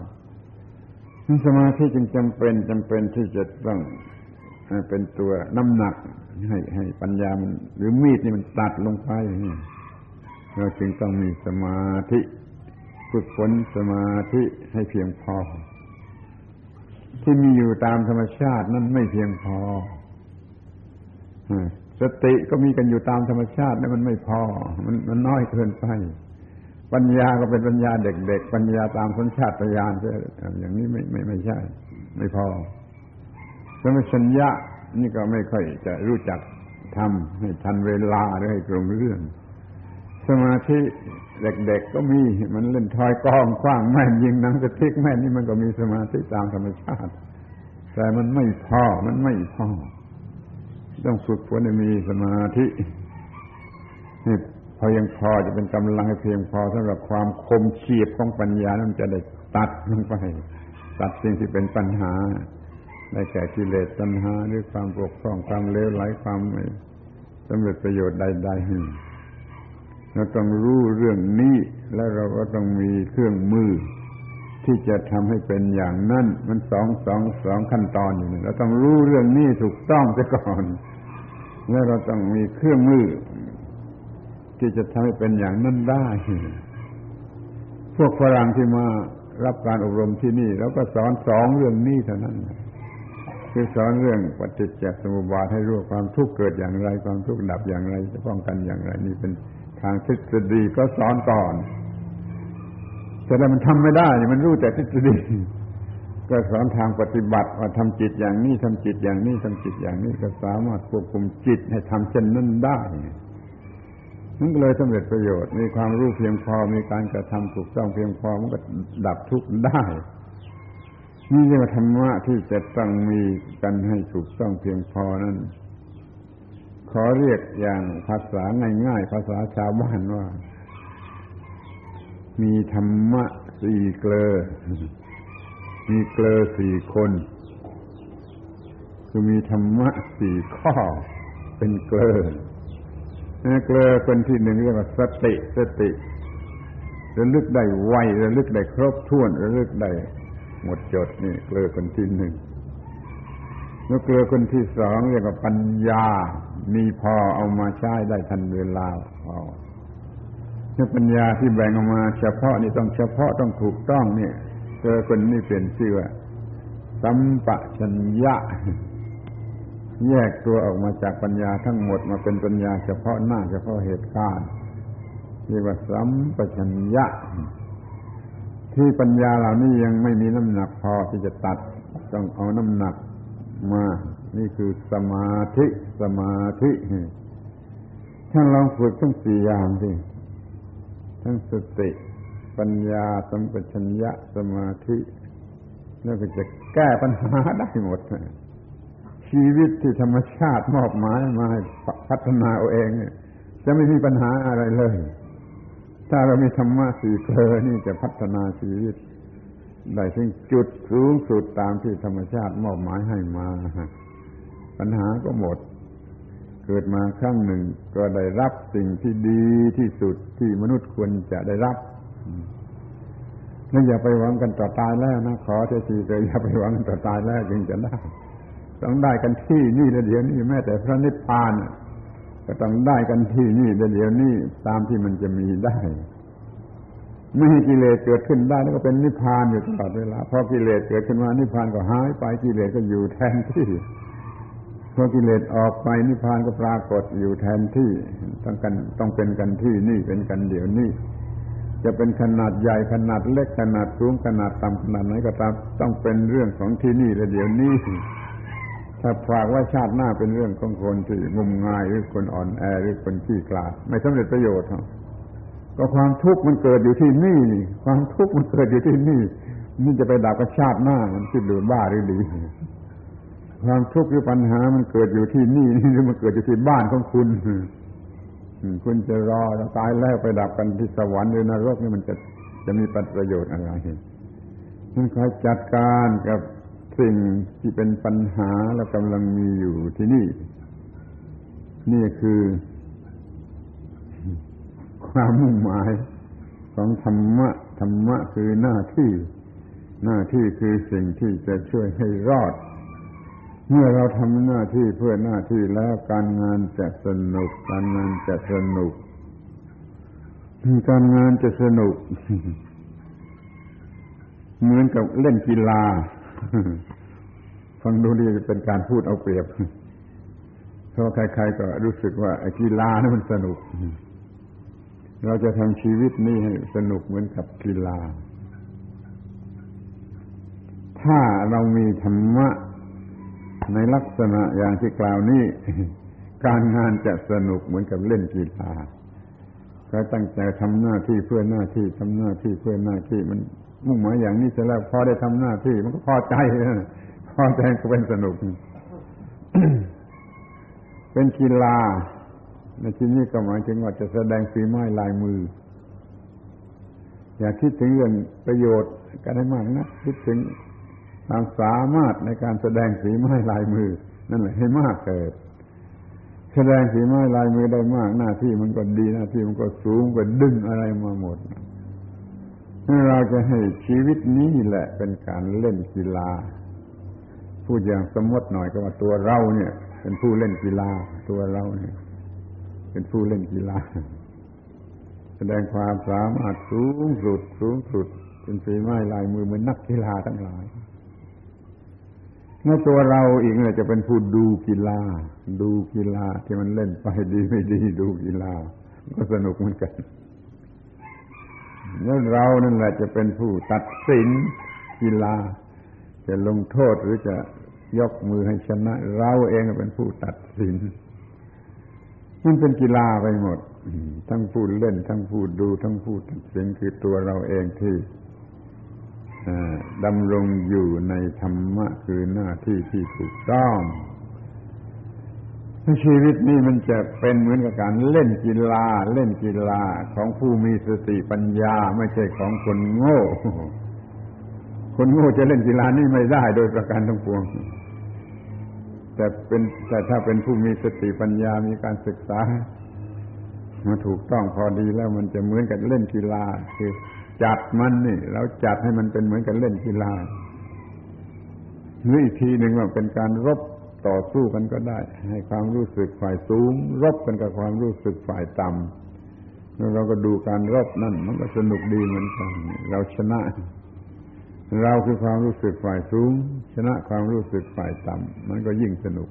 สมาธิจึงจำเป็นจำเป็นที่จะต้องเป็นตัวน้ำหนัก ให้ให้ปัญญามัน หรือมีดนี่มันตัดลงไป เราจึงต้องมีสมาธิฝึกฝนสมาธิให้เพียงพอ ที่มีอยู่ตามธรรมชาตินั้นไม่เพียงพอสติก็มีกันอยู่ตามธรรมชาติแล้วมันไม่พอ มันมันน้อยเกินไปปัญญาก็เป็นปัญญาเด็กๆปัญญาตามสัญชาตญาณอย่างนี้ไม่ไม่ไม่ใช่ ไม่พอสมัชัญญะนี่ก็ไม่ค่อยจะรู้จักทำให้ทันเวลาหรือให้ตรงเรื่อง สมาธิเด็กๆก็มีมันเล่นทอยกองคว้างแม่นยิงนังสติ๊กแม่นนี่มันก็มีสมาธิตามธรรมชาติ แต่มันไม่พอมันไม่พอต้องฝึกฝนให้มีสมาธินี่พอยังพอจะเป็นกำลังให้เพียงพอสำหรับความคมเฉียบของปัญญานั้นจะได้ตัดลงไป ตัดสิ่งที่เป็นปัญหาได้แก่กิเลสตัณหาหรือความปกครองความเลวไหลความไม่สำเร็จประโยชน์ใดๆ เราต้องรู้เรื่องนี้ แล้วเราก็ต้องมีเครื่องมือ ที่จะทำให้เป็นอย่างนั้นมันสองสองสองขั้นตอนอยู่เราต้องรู้เรื่องนี้ถูกต้องซะก่อน แล้วเราต้องมีเครื่องมือ ที่จะทำให้เป็นอย่างนั้นได้ พวกฝรั่งที่มารับการอบรมที่นี่เราก็สอนสองเรื่องนี้เท่านั้นคือสอนเรื่องปฏิจจสมุปบาทให้รู้ความทุกข์เกิดอย่างไร ความทุกข์ดับอย่างไรจะป้องกันอย่างไร นี่เป็น ทางทฤษฎีก็สอนก่อน แต่ถ้ามันทำไม่ได้ มันรู้แต่ทฤษฎี ก็สอนทางปฏิบัติว่าทำจิตอย่างนี้ทำจิตอย่างนี้ทำจิตอย่างนี้ก็สามารถควบคุมจิตให้ทำเช่นนั้นได้นั่นก็เลยสำเร็จประโยชน์ มีความรู้เพียงพอ มีการกระทำถูกต้องเพียงพอ มันก็ดับทุกข์ได้ นี่เรียกว่าธรรมะที่จะต้องมีกันให้ถูกต้องเพียงพอนั้น ขอเรียกอย่างภาษาง่ายๆภาษาชาวบ้านว่า มีธรรมะสี่เกลอ มีเกลอสี่คน คือมีธรรมะสี่ข้อ เป็นเกลอเกลอคนที่หนึ่งเรียกว่าสติสติระลึกได้ไวระลึกได้ครบถ้วนระลึกได้หมดจดนี่เกลอคนที่หนึ่งแล้วเกลือคนที่สองเรียกว่าปัญญา มีพอเอามาใช้ได้ทันเวลาพอนี่ปัญญาที่แบ่งออกมา เฉพาะนี่ต้องเฉพาะต้องถูกต้องเนี่ยเกลือคนนี้เปลี่ยนชื่อว่าสัมปชัญญะ แยกตัวออกมาจากปัญญาทั้งหมดมาเป็นปัญญาเฉพาะหน้าเฉพาะเหตุการณ์เรียกว่าสัมปชัญญะ ที่ปัญญาเหล่านี้ยังไม่มีน้ำหนักพอที่จะตัด ต้องเอาน้ำหนักมา นี่คือสมาธิสมาธิท่านลองฝึกทั้งสี่อย่างสิทั้งสติ ปัญญาสัมปชัญญะสมาธิแล้วก็จะแก้ปัญหาได้หมด ชีวิตที่ธรรมชาติมอบหมายมาพัฒนาเอาเองจะไม่มีปัญหาอะไรเลย ถ้าเรามีธรรมะสี่เคอนี่จะพัฒนาชีวิตได้ถึงจุดสูงสุดตามที่ธรรมชาติมอบหมายให้มา ปัญหาก็หมด เกิดมาครั้งหนึ่งก็ได้รับสิ่งที่ดีที่สุดที่มนุษย์ควรจะได้รับนั่นอย่าไปหวังกันต่อตายแล้วนะขอเททีเลยอย่าไปหวังต่อตายแล้วจึงจะได้ต้องได้กันที่นี่แล้วเดี๋ยวนี้แม้แต่พระนิพพานก็ต้องได้กันที่นี่แล้วเดี๋ยวนี้ตามที่มันจะมีได้ไม่ให้กิเลสเกิดขึ้นได้แล้วก็เป็นนิพพานอยู่ตลอดเวลาพอกิเลสเกิดขึ้นมานิพพานก็หายไปกิเลสก็อยู่แทนที่ พอกิเลสออกไปนิพพานก็ปรากฏอยู่แทนที่ต้องกันต้องเป็นกันที่นี่เป็นกันเดี๋ยวนี้จะเป็นขนาดใหญ่ขนาดเล็กขนาดสูงขนาดต่ำขนาดไหนก็ตามต้องเป็นเรื่องของที่นี่และเดี๋ยวนี้ถ้าฝากว่าชาติหน้าเป็นเรื่องของคนที่งมงายหรือคนอ่อนแอหรือคนขี้กลาด ไม่สำเร็จประโยชน์ก็ความทุกข์มันเกิดอยู่ที่นี่ ความทุกข์มันเกิดอยู่ที่นี่ นี่จะไปดับกับชาติหน้ามันคิดดูบ้าหรือดี ความทุกข์หรือปัญหามันเกิดอยู่ที่นี่นี่หรือมันเกิดอยู่ที่บ้านของคุณคุณจะรอจะตายแล้วไปดับกันที่สวรรค์หรือนรกนี่มันจะจะมีประโยชน์อะไรมันคอยจัดการกับสิ่งที่เป็นปัญหาและกำลังมีอยู่ที่นี่ นี่คือ ความมุ่งหมายของธรรมะ ธรรมะคือหน้าที่ หน้าที่คือสิ่งที่จะช่วยให้รอด เมื่อเราทำหน้าที่เพื่อหน้าที่แล้วการงานจะสนุก การงานจะสนุก การงานจะสนุก เหมือนกับเล่นกีฬา ฟังดูดีเป็นการพูดเอาเปรียบเพราะใครๆก็รู้สึกว่ากีฬานี่มันสนุก เราจะทำชีวิตนี้ให้สนุกเหมือนกับกีฬา ถ้าเรามีธรรมะ ในลักษณะอย่างที่กล่าวนี้ การงานจะสนุกเหมือนกับเล่นกีฬาก็ตั้งใจทำหน้าที่เพื่อหน้าที่ทำหน้าที่เพื่อหน้าที่มันมุ่งหมายอย่างนี้เสร็จแล้วพอได้ทำหน้าที่ มันก็พอใจพอใจก็เป็นสนุก เป็นกีฬาในที่นี้ก็หมายถึงว่าจะแสดงฝีไม้ลายมือ อย่าคิดถึงเรื่องประโยชน์กันให้มากนะคิดถึง ความสามารถในการแสดงฝีไม้ลายมือ นั่นแหละให้มากเกิด แสดงฝีไม้ลายมือได้มากหน้าที่มันก็ดีหน้าที่มันก็สูงไปดึงอะไรมาหมดเราจะให้ชีวิตนี้แหละเป็นการเล่นกีฬา พูดอย่างสมมติหน่อยก็ว่าตัวเราเนี่ย เป็นผู้เล่นกีฬา ตัวเราเนี่ย เป็นผู้เล่นกีฬา แสดงความสามารถสูงสุดสูงสุดเป็นฝีไม้ลายมือเหมือนนักกีฬาทั้งหลาย ในตัวเราอีกเนี่ยจะเป็นผู้ดูกีฬา ดูกีฬาที่มันเล่นไปดีไม่ดีดูกีฬา ก็สนุกเหมือนกันแล้วเรานั่นแหละจะเป็นผู้ตัดสินกีฬา จะลงโทษหรือจะยกมือให้ชนะ เราเองเป็นผู้ตัดสิน มันเป็นกีฬาไปหมด ทั้งพูดเล่น ทั้งพูดดู ทั้งพูดตัดสินคือตัวเราเองที่ ดำรงอยู่ในธรรมะคือหน้าที่ที่ถูกต้องชีวิตนี้มันจะเป็นเหมือนกับการเล่นกีฬา เล่นกีฬาของผู้มีสติปัญญาไม่ใช่ของคนโง่ คนโง่จะเล่นกีฬานี่ไม่ได้โดยประการทั้งปวง แต่เป็นแต่ถ้าเป็นผู้มีสติปัญญามีการศึกษามาถูกต้องพอดีแล้วมันจะเหมือนกับเล่นกีฬาคือ จัดมันนี่เราจัดให้มันเป็นเหมือนกับเล่นกีฬาหรืออีกทีหนึ่งว่าเป็นการรบต่อสู้กันก็ได้ ให้ความรู้สึกฝ่ายสูง รบกันกับความรู้สึกฝ่ายต่ำแล้วเราก็ดูการรบนั่น มันก็สนุกดีเหมือนกัน เราชนะ เราคือความรู้สึกฝ่ายสูง ชนะความรู้สึกฝ่ายต่ำมันก็ยิ่งสนุก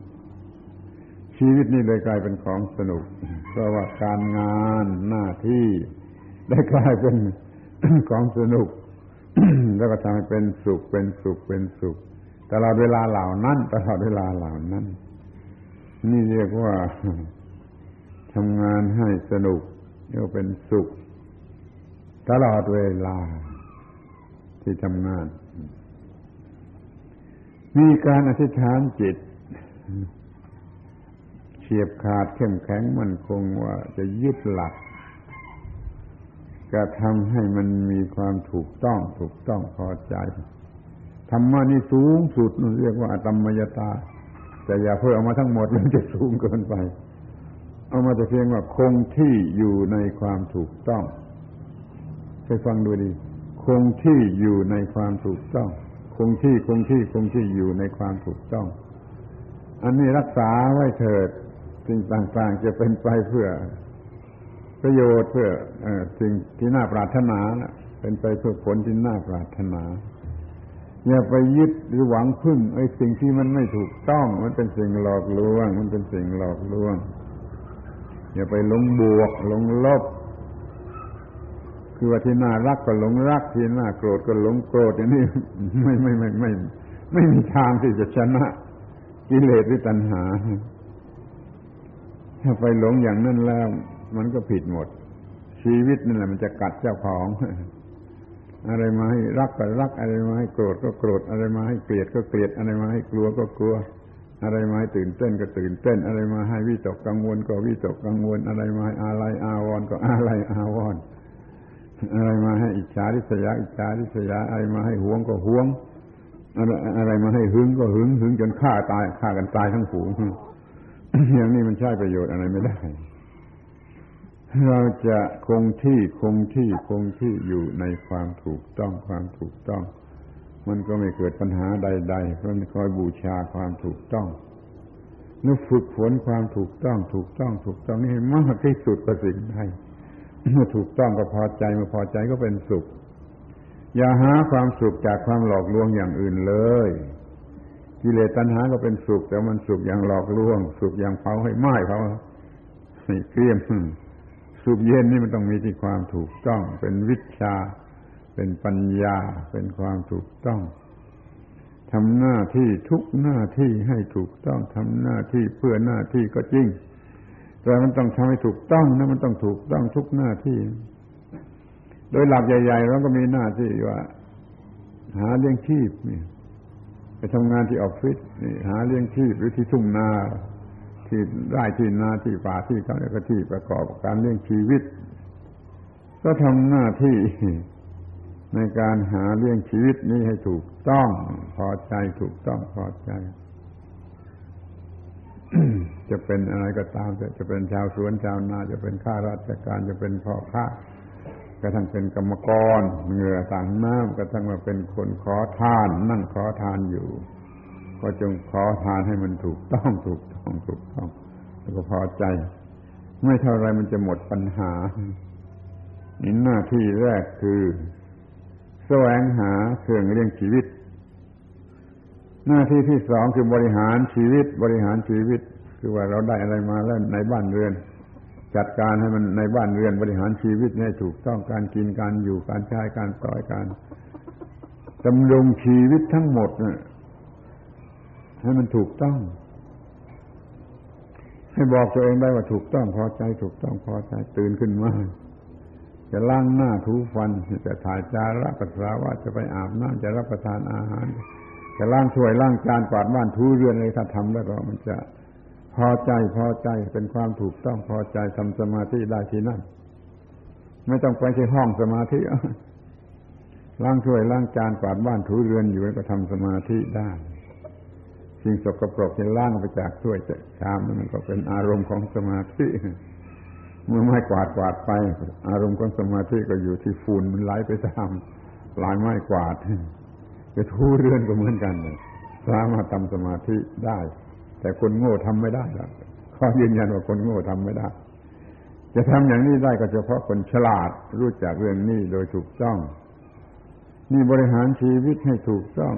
ชีวิตนี้เลยกลายเป็นของสนุก เพราะว่าการงานหน้าที่ได้กลายเป็น ของสนุก แล้วก็ทำให้เป็นสุขเป็นสุขเป็นสุขตลอดเวลาเหล่านั้นตลอดเวลาเหล่านั้น นี่เรียกว่าทำงานให้สนุกเรียกเป็นสุข ตลอดเวลา ที่ทำงาน มีการอธิษฐานจิตเฉียบขาดเข้มแข็งมั่นคงว่าจะยึดหลัก กระทำให้มันมีความถูกต้องถูกต้องพอใจธรรมะนี่สูงสุดเรียกว่าธรรมยตา แต่อย่าเพิ่มเอามาทั้งหมดมันจะสูงเกินไป เอามาแต่เพียงว่าคงที่อยู่ในความถูกต้องไปฟังดูดี คงที่อยู่ในความถูกต้อง คงที่คงที่คงที่อยู่ในความถูกต้อง อันนี้รักษาไว้เถิดสิ่งต่างๆจะเป็นไปเพื่อ ประโยชน์เพื่อสิ่งที่น่าปรารถนานะเป็นไปเพื่อผลที่น่าปรารถนา อย่าไปยึดหรือหวังพึ่งไอ้สิ่งที่มันไม่ถูกต้อง มันเป็นสิ่งหลอกลวง มันเป็นสิ่งหลอกลวง อย่าไปหลงบวกหลงลบ คือว่าที่น่ารักก็หลงรัก ที่น่าโกรธก็หลงโกรธอย่างนี้ไม่ไม่ไม่ไม่ ไม่มีทางที่จะชนะกิเลสหรือตัณหา ถ้าไปหลงอย่างนั้นแล้ว มันก็ผิดหมด ชีวิตนั่นแหละมันจะกัดเจ้าของ อะไรมาให้รักก็รัก อะไรมาให้โกรธก็โกรธอะไรมาให้เกลียดก็เกลียดอะไรมาให้กลัวก็กลัว อะไรมาให้ตื่นเต้นก็ตื่นเต้น อะไรมาให้วิตกกังวลก็วิตกกังวล อะไรมาให้อะไรอาวรก็อะไรอาวรอะไรมาให้อิจฉาริษยาอิจฉาริษยาอะไรมาให้หวงก็หวงอะไรอะไรมาให้หึงก็หึงหึงจนฆ่าตายฆ่ากันตายทั้งฝูงอย่างนี้มันใช้ประโยชน์อะไรไม่ได้ เราจะคงที่คงที่คงที่อยู่ในความถูกต้องความถูกต้อง มันก็ไม่เกิดปัญหาใด ๆ เพราะคอยบูชาความถูกต้องนึกฝึกฝนความถูกต้อง ถูกต้อง ถูกต้องนี่มากที่สุดประสิ่งใดเมื่อถูกต้องก็พอใจเมื่อพอใจก็เป็นสุข อย่าหาความสุขจากความหลอกลวงอย่างอื่นเลย กิเลสตัณหาก็เป็นสุข แต่มันสุขอย่างหลอกลวง สุขอย่างเผาให้ไหม้เขาให้เกลี้ยม สุขเย็นนี่มันต้องมีที่ความถูกต้อง เป็นวิชา เป็นปัญญา เป็นความถูกต้องทำหน้าที่ทุกหน้าที่ให้ถูกต้องทำหน้าที่เพื่อหน้าที่ก็จริง แต่มันต้องทำให้ถูกต้องนะมันต้องถูกต้องทุกหน้าที่ โดยหลักใหญ่ๆเราก็มีหน้าที่ว่า หาเลี้ยงชีพนี่ไปทำงานที่ออฟฟิศนี่หาเลี้ยงชีพหรือที่ทุ่งนา ที่ไร่ที่นาที่ป่าที่เขาแล้วก็ที่ประกอบการเลี้ยงชีวิต ก็ทำหน้าที่ในการหาเลี้ยงชีวิตนี้ให้ถูกต้อง พอใจถูกต้องพอใจ จะเป็นอะไรก็ตามจะเป็นชาวสวนชาวนาจะเป็นข้าราชการจะเป็นพ่อค้ากระทั่งเป็นกรรมกรเหงื่อต่างน้ำกระทั่งมาเป็นคนขอทาน นั่งขอทานอยู่ ก็จงขอทานให้มันถูกต้องถูก ต้องถูกต้องแล้วก็พอใจ ไม่เท่าไรมันจะหมดปัญหานี่หน้าที่แรกคือ แสวงหาเครื่องเลี้ยงชีวิต หน้าที่ที่สองคือบริหารชีวิต บริหารชีวิต คือว่าเราได้อะไรมาแล้วในบ้านเรือน จัดการให้มันในบ้านเรือนบริหารชีวิตให้ถูกต้องการกินการอยู่การใช้การปล่อยการดำรงชีวิตทั้งหมดเนี่ยให้มันถูกต้อง ให้บอกตัวเองได้ว่าถูกต้องพอใจ ถูกต้องพอใจตื่นขึ้นมาจะล้างหน้าทูฟัน จะถ่ายจาระปัสสาวะจะไปอาบน้ำจะรับประทานอาหาร จะล้างถ้วยล้างจานกวาดบ้านทูเรือนอะไรถ้าทำแล้วก็มันจะพอใจพอใจเป็นความถูกต้องพอใจทำสมาธิได้ที่นั่นไม่ต้องไปที่ห้องสมาธิล้างถ้วยล้างจานกวาดบ้านทูเรือนอยู่ก็ทำสมาธิได้ สิ่งสกปรกจะล้างไปจากถ้วยชามมันก็เป็นอารมณ์ของสมาธิเมื่อไม่กวาดกวาดไป อารมณ์ของสมาธิก็อยู่ที่ฝุ่นมันไหลไปตามลายไม้กวาดจะทูเรือนก็เหมือนกันเลยสามารถทำสมาธิได้ แต่คนโง่ทำไม่ได้แล้วข้อยืนยันว่าคนโง่ทำไม่ได้ จะทำอย่างนี้ได้ก็เฉพาะคนฉลาดรู้จักเรื่องนี้โดยถูกต้อง นี่บริหารชีวิตให้ถูกต้อง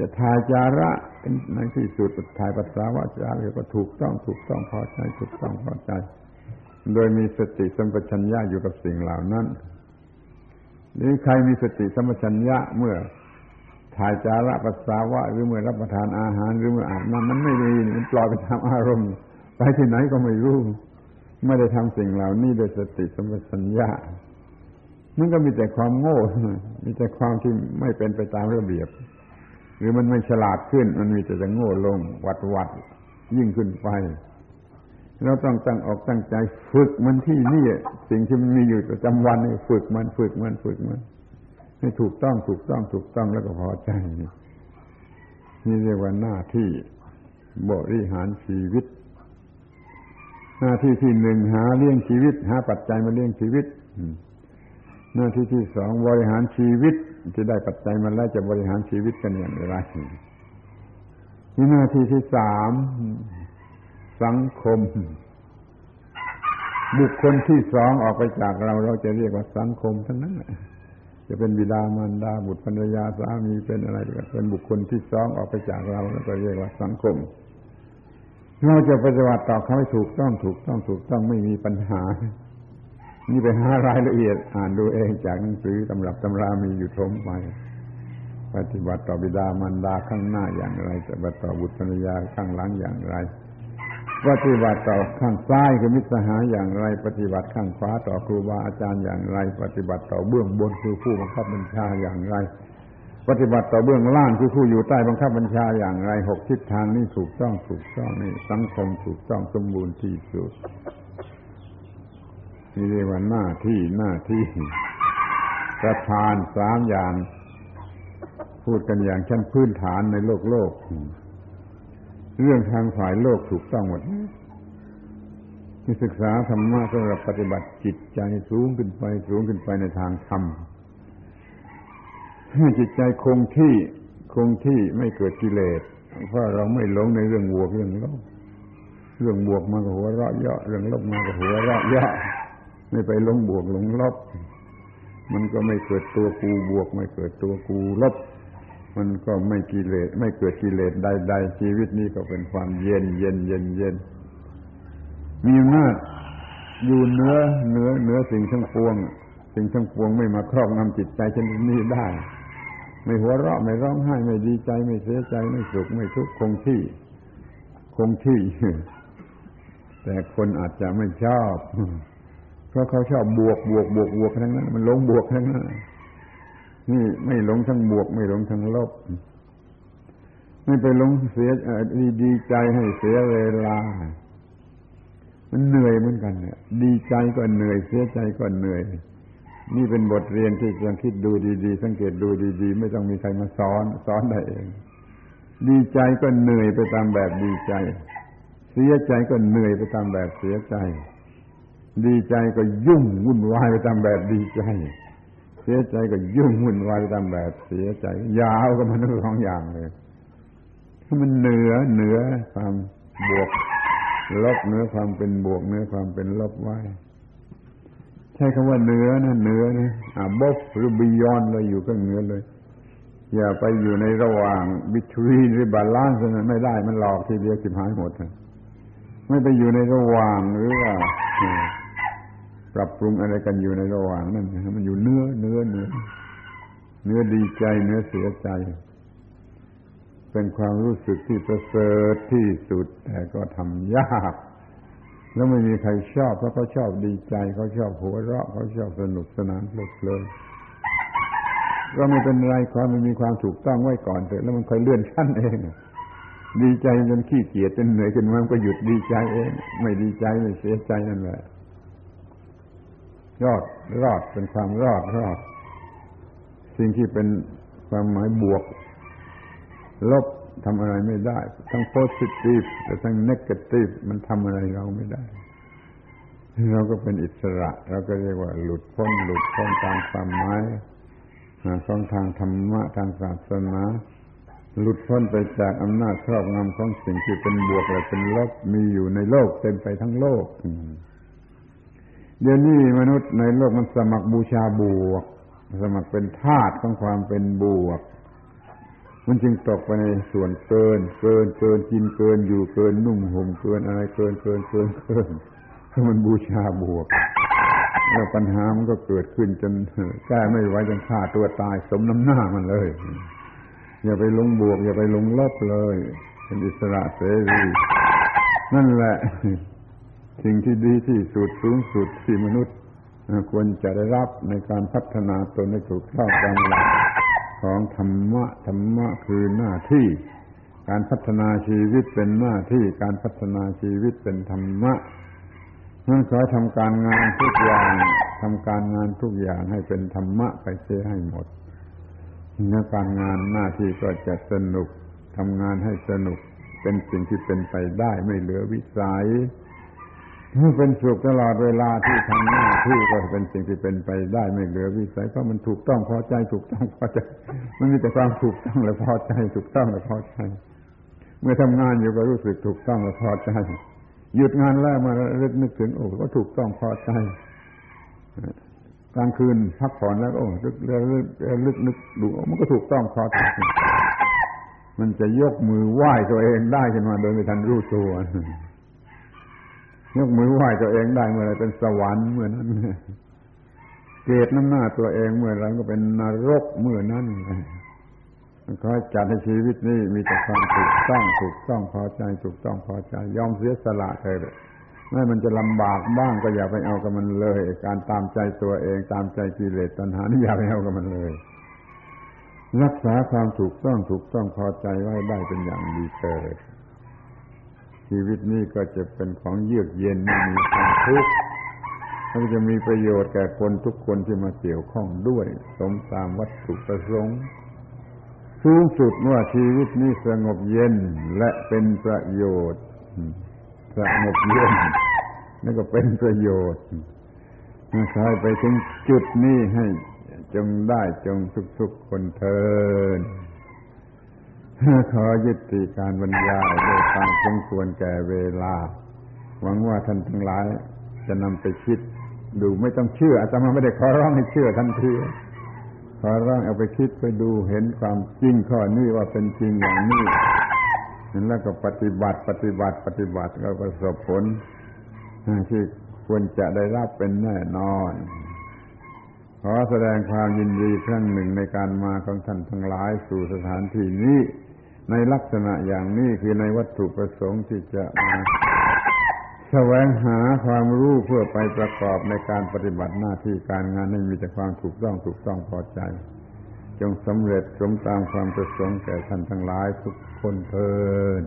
จะถ่ายจาระเป็นในที่สุดถ่ายปัสสาวะจาระก็ถูกต้องถูกต้องพอใจถูกต้องพอใจ โดยมีสติสัมปชัญญะอยู่กับสิ่งเหล่านั้นนี่ใครมีสติสัมปชัญญะเมื่อถ่ายจาระปัสสาวะหรือเมื่อรับประทานอาหารหรือเมื่ออาบน้ำมันไม่ดีมันปล่อยไปตามอารมณ์ ไปที่ไหนก็ไม่รู้ไม่ได้ทำสิ่งเหล่านี้โดยสติสัมปชัญญะมันก็มีแต่ความโง่ มีแต่ความที่ไม่เป็นไปตามระเบียบ หรือมันไม่ฉลาดขึ้น มันมีแต่จะโง่ลง วัดวัดยิ่งขึ้นไป เราต้องตั้งออกตั้งใจฝึกมันที่นี่สิ่งที่มันมีอยู่ประจำวันนี่ฝึกมันฝึกมันฝึกมันให้ถูกต้องถูกต้องถูกต้องแล้วก็พอใจนี่เรียกว่าหน้าที่บริหารชีวิต หน้าที่ที่หนึ่งหาเลี้ยงชีวิต หาปัจจัยมาเลี้ยงชีวิต หน้าที่ที่สองบริหารชีวิตที่ได้ปัจจัยมาแล้วจะบริหารชีวิตกันอย่างไรที่หน้าที่ที่สามสังคม บุคคลที่สองออกไปจากเราเราจะเรียกว่าสังคมทั้งนั้นจะเป็นบิดามารดาบุตรภรรยาสามีเป็นอะไรก็เป็นบุคคลที่สองออกไปจากเราแล้วก็เรียกว่าสังคมเราจะปฏิบัติต่อเขาให้ถูกต้องถูกต้องถูกต้องไม่มีปัญหา นี่ไปหารายละเอียด อ่านดูเองจากหนังสือตำรับตำรามีอยู่ทมไป ปฏิบัติต่อบิดามารดาข้างหน้าอย่างไรปฏิบัติต่อบุตรภรรยาข้างหลังอย่างไร ปฏิบัติต่อข้างซ้ายคือมิตรสหายอย่างไร ปฏิบัติข้างขวาต่อครูบาอาจารย์อย่างไร ปฏิบัติต่อเบื้องบนคือผู้บังคับบัญชาอย่างไร ปฏิบัติต่อเบื้องล่างคือผู้อยู่ใต้บังคับบัญชาอย่างไรหกทิศทางนี่ถูกต้องถูกต้องนี่สังคมถูกต้องสมบูรณ์ที่สุด นี่เรียกว่าหน้าที่หน้าที่ประธานสามอย่าง พูดกันอย่างชั้นพื้นฐานในโลกโลก เรื่องทางฝ่ายโลกถูกต้องหมดที่ศึกษาธรรมะสำหรับปฏิบัติจิตใจสูงขึ้นไป สูงขึ้นไปในทางธรรมให้จิตใจคงที่คงที่ไม่เกิดกิเลสเพราะเราไม่หลงในเรื่องบวกเรื่องลบเรื่องบวกมากับหัวเราะเยาะเรื่องลบมากับหัวเราะเยาะ ไม่ไปหลงบวกหลงลบ มันก็ไม่เกิดตัวกูบวก ไม่เกิดตัวกูลบ มันก็ไม่กิเลสไม่เกิดกิเลสใดๆชีวิตนี้ก็เป็นความเย็นเย็นเย็นเย็นมีอำนาจอยู่เนื้อเนื้อเนื้อสิ่งทั้งปวง สิ่งทั้งปวงไม่มาครอบงำจิตใจชนิดนี้ได้ ไม่หัวเราะไม่ร้องไห้ไม่ดีใจ ไม่เสียใจไม่สุขไม่ทุกข์คงที่ คงที่ แต่คนอาจจะไม่ชอบ เพราะเขาชอบบวกบวกบวกบวกทั้งนั้น มันลงบวกทั้งนั้นนี่ไม่หลงทั้งบวก ไม่หลงทั้งลบไม่ไปหลงเสียดีใจให้เสียเวลา มันเหนื่อยเหมือนกันเนี่ย ดีใจก็เหนื่อย เสียใจก็เหนื่อย นี่เป็นบทเรียนที่ต้องคิดดูดีๆ สังเกตดูดีๆ ไม่ต้องมีใครมาสอนสอนได้เอง ดีใจก็เหนื่อยไปตามแบบดีใจ เสียใจก็เหนื่อยไปตามแบบเสียใจ ดีใจก็ยุ่งวุ่นวายไปตามแบบดีใจ เสียใจก็ยุ่งวุ่นวายตามแบบเสียใจ ยาวก็มันทั้งสองอย่างเลยถ้ามันเหนือเหนือความบวกลบเหนื้อความเป็นบวกเหนื้อความเป็นลบไว้ใช้คำว่าเหนือนะเหนือนะอ่าบฟหรือบิยอนเลยอยู่ก็เหนือเลย อย่าไปอยู่ในระหว่าง between หรือ balance นั้นไม่ได้มันหลอกทีเดียวฉิบหายหมดไม่ไปอยู่ในระหว่างหรือว่า ปรับปรุงอะไรกันอยู่ในระหว่างนั่นมันอยู่เหนือเหนือเหนือเหนือดีใจเหนือเสียใจ เป็นความรู้สึกที่ประเสริฐที่สุด แต่ก็ทำยาก แล้วไม่มีใครชอบเพราะเขาชอบดีใจเขาชอบหัวเราะเขาชอบสนุกสนานเพลิดเพลินก็ไม่เป็นไรความมันมีความถูกต้องไว้ก่อนเถอะแล้วมันค่อยเลื่อนชั้นเองดีใจจนขี้เกียจจนเหนื่อยจนมันก็หยุดดีใจเอง ไม่ดีใจไม่เสียใจนั่นแหละ รอดรอดเป็นความรอดรอด สิ่งที่เป็นความหมายบวก ลบทำอะไรไม่ได้ ทั้งโพสิทีฟแต่ทั้งเนกาทีฟมันทำอะไรเราไม่ได้ เราก็เป็นอิสระ เราก็เรียกว่าหลุดพ้น หลุดพ้นตามความหมายของทางธรรมะทางศาสนาหลุดพ้นไปจากอำนาจครอบงำของสิ่งที่เป็นบวกและเป็นลบมีอยู่ในโลกเต็มไปทั้งโลก เดี๋ยวนี้มนุษย์ในโลกมันสมัครบูชาบวก สมัครเป็นทาสของความเป็นบวก มันจึงตกไปในส่วนเกิน เกินเกินกินเกินอยู่เกินนุ่งห่มเกินอะไรเกินเกินเกินเกินเพราะมันบูชาบวกแล้วปัญหามันก็เกิดขึ้นจนแก้ไม่ไหวจนฆ่าตัวตายสมน้ำหน้ามันเลย อย่าไปลงบวก อย่าไปลงลบเลย เป็นอิสระเสรีนั่นแหละ สิ่งที่ดีที่สุดสูงสุดที่มนุษย์ควรจะได้รับในการพัฒนาตนให้ถูกต้องตามหลักของธรรมะธรรมะคือหน้าที่ การพัฒนาชีวิตเป็นหน้าที่การพัฒนาชีวิตเป็นธรรมะนั่นขอทำการงานทุกอย่างทำการงานทุกอย่างให้เป็นธรรมะไปเสียให้หมดเนื้อการงานหน้าที่ก็จะสนุกทำงานให้สนุกเป็นสิ่งที่เป็นไปได้ไม่เหลือวิสัย เป็นสุขตลอดเวลาที่ทำหน้าที่ก็เป็นสิ่งที่เป็นไปได้ไม่เหลือวิสัยเพราะมันถูกต้องพอใจถูกต้องพอใจมันมีแต่ความถูกต้องและพอใจ ถูกต้องและพอใจ เมื่อทำงานอยู่ก็รู้สึกถูกต้องและพอใจหยุดงานแล้วมาเลึกนึกถึงโอ้ก็ถูกต้องพอใจกลางคืนพักผ่อนแล้วโอ้ลึกลึกลึกนึกดูมันก็ถูกต้องพอใจมันจะยกมือไหว้ตัวเองได้ขึ้นมาโดยไม่ทันรู้ตัว ยกมือไหว้ตัวเองได้เมื่อไรเป็นสวรรค์เมื่อนั้นเกตน้ำหน้าตัวเองเมื่อไรก็เป็นนรกเมื่อนั้นขอจัดให้ชีวิตนี้มีแต่ความถูกต้องถูกต้องพอใจถูกต้องพอใจ ยอมเสียสละเถอะแม้มันจะลำบากบ้างก็อย่าไปเอากับมันเลย การตามใจตัวเองตามใจกิเลสตัณหานี่อย่าไปเอากับมันเลย รักษาความถูกต้องถูกต้องพอใจไว้ได้เป็นอย่างดีเถิด ชีวิตนี้ก็จะเป็นของเยือกเย็นไม่มีความทุกข์มันจะมีประโยชน์แก่คนทุกคนที่มาเกี่ยวข้องด้วย สมตามวัตถุประสงค์สูงสุดว่าชีวิตนี้สงบเย็นและเป็นประโยชน์สงบเย็นนั่นก็เป็นประโยชน์ใช้ไปถึงจุดนี้ให้จงได้จงทุกๆคนเทิน ขอยุติการบรรยายโดยความสมควรแก่เวลา หวังว่าท่านทั้งหลาย จะนำไปคิดดูไม่ต้องเชื่ออาตมาไม่ได้ขอร้องให้เชื่อทันทีขอร้องเอาไปคิดไปดูเห็นความจริงข้อนี้ว่าเป็นจริงอย่างนี้แล้วก็ปฏิบัติปฏิบัติปฏิบัติก็ประสบผลที่ควรจะได้รับเป็นแน่นอน ขอแสดงความยินดีครั้งหนึ่งในการมาของท่านทั้งหลายสู่สถานที่นี้ ในลักษณะอย่างนี้คือในวัตถุประสงค์ที่จะมาแสวงหาความรู้เพื่อไปประกอบในการปฏิบัติหน้าที่การงานให้มีแต่ความถูกต้องถูกต้องพอใจ จงสำเร็จสมตามความประสงค์แก่ท่านทั้งหลายทุกคนเทิด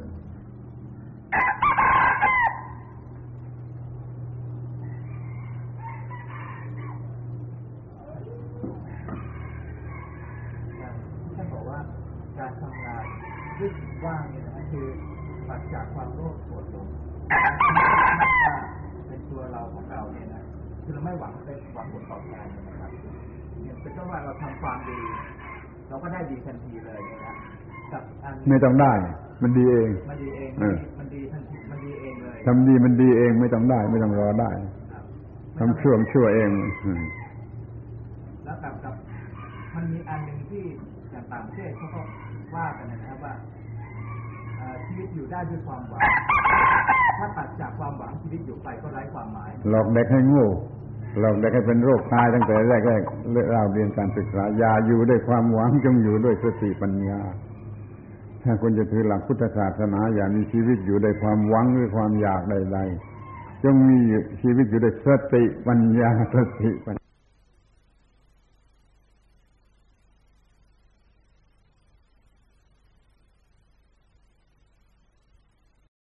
ว่างเนี่ยนะคือปัดจากความโลภโกรธหลงว่าเป็นตัวเราของเราเนี่ยนะคือเราไม่หวังเป็นหวังผลตอบแทนนะครับเนี่ยเป็นเพราะว่าเราทำความดี เราก็ ได้ดีทันทีเลยนะกับอันไม่ต้องได้ มันดีเอง มันดีเองมันดีทันทีมันดีเองเลยทำดีมันดีเองไม่ต้องได้ ไม่ต้องรอได้ทำชั่วชั่วเองแล้วกับกับ มันมีอันหนึ่งที่อย่างต่างประเทศเขาก็ว่ากันนะครับว่าชีวิตอยู่ได้ด้วยความหวัง ถ้าตัดจากความหวังชีวิตอยู่ไปก็ไร้ความหมาย หลอกเด็กให้โง่ เราได้ให้เป็นโรคตายตั้งแต่แรกแรกเราเรียนการศึกษาอย่าอยู่ด้วยความหวังจงอยู่ด้วยสติปัญญา ถ้าคุณจะถือหลักพุทธศาสนาอย่ามีชีวิตอยู่ด้วยความหวังหรือความอยากใด ๆ จงมีชีวิตอยู่ด้วยสติปัญญาสติปัญ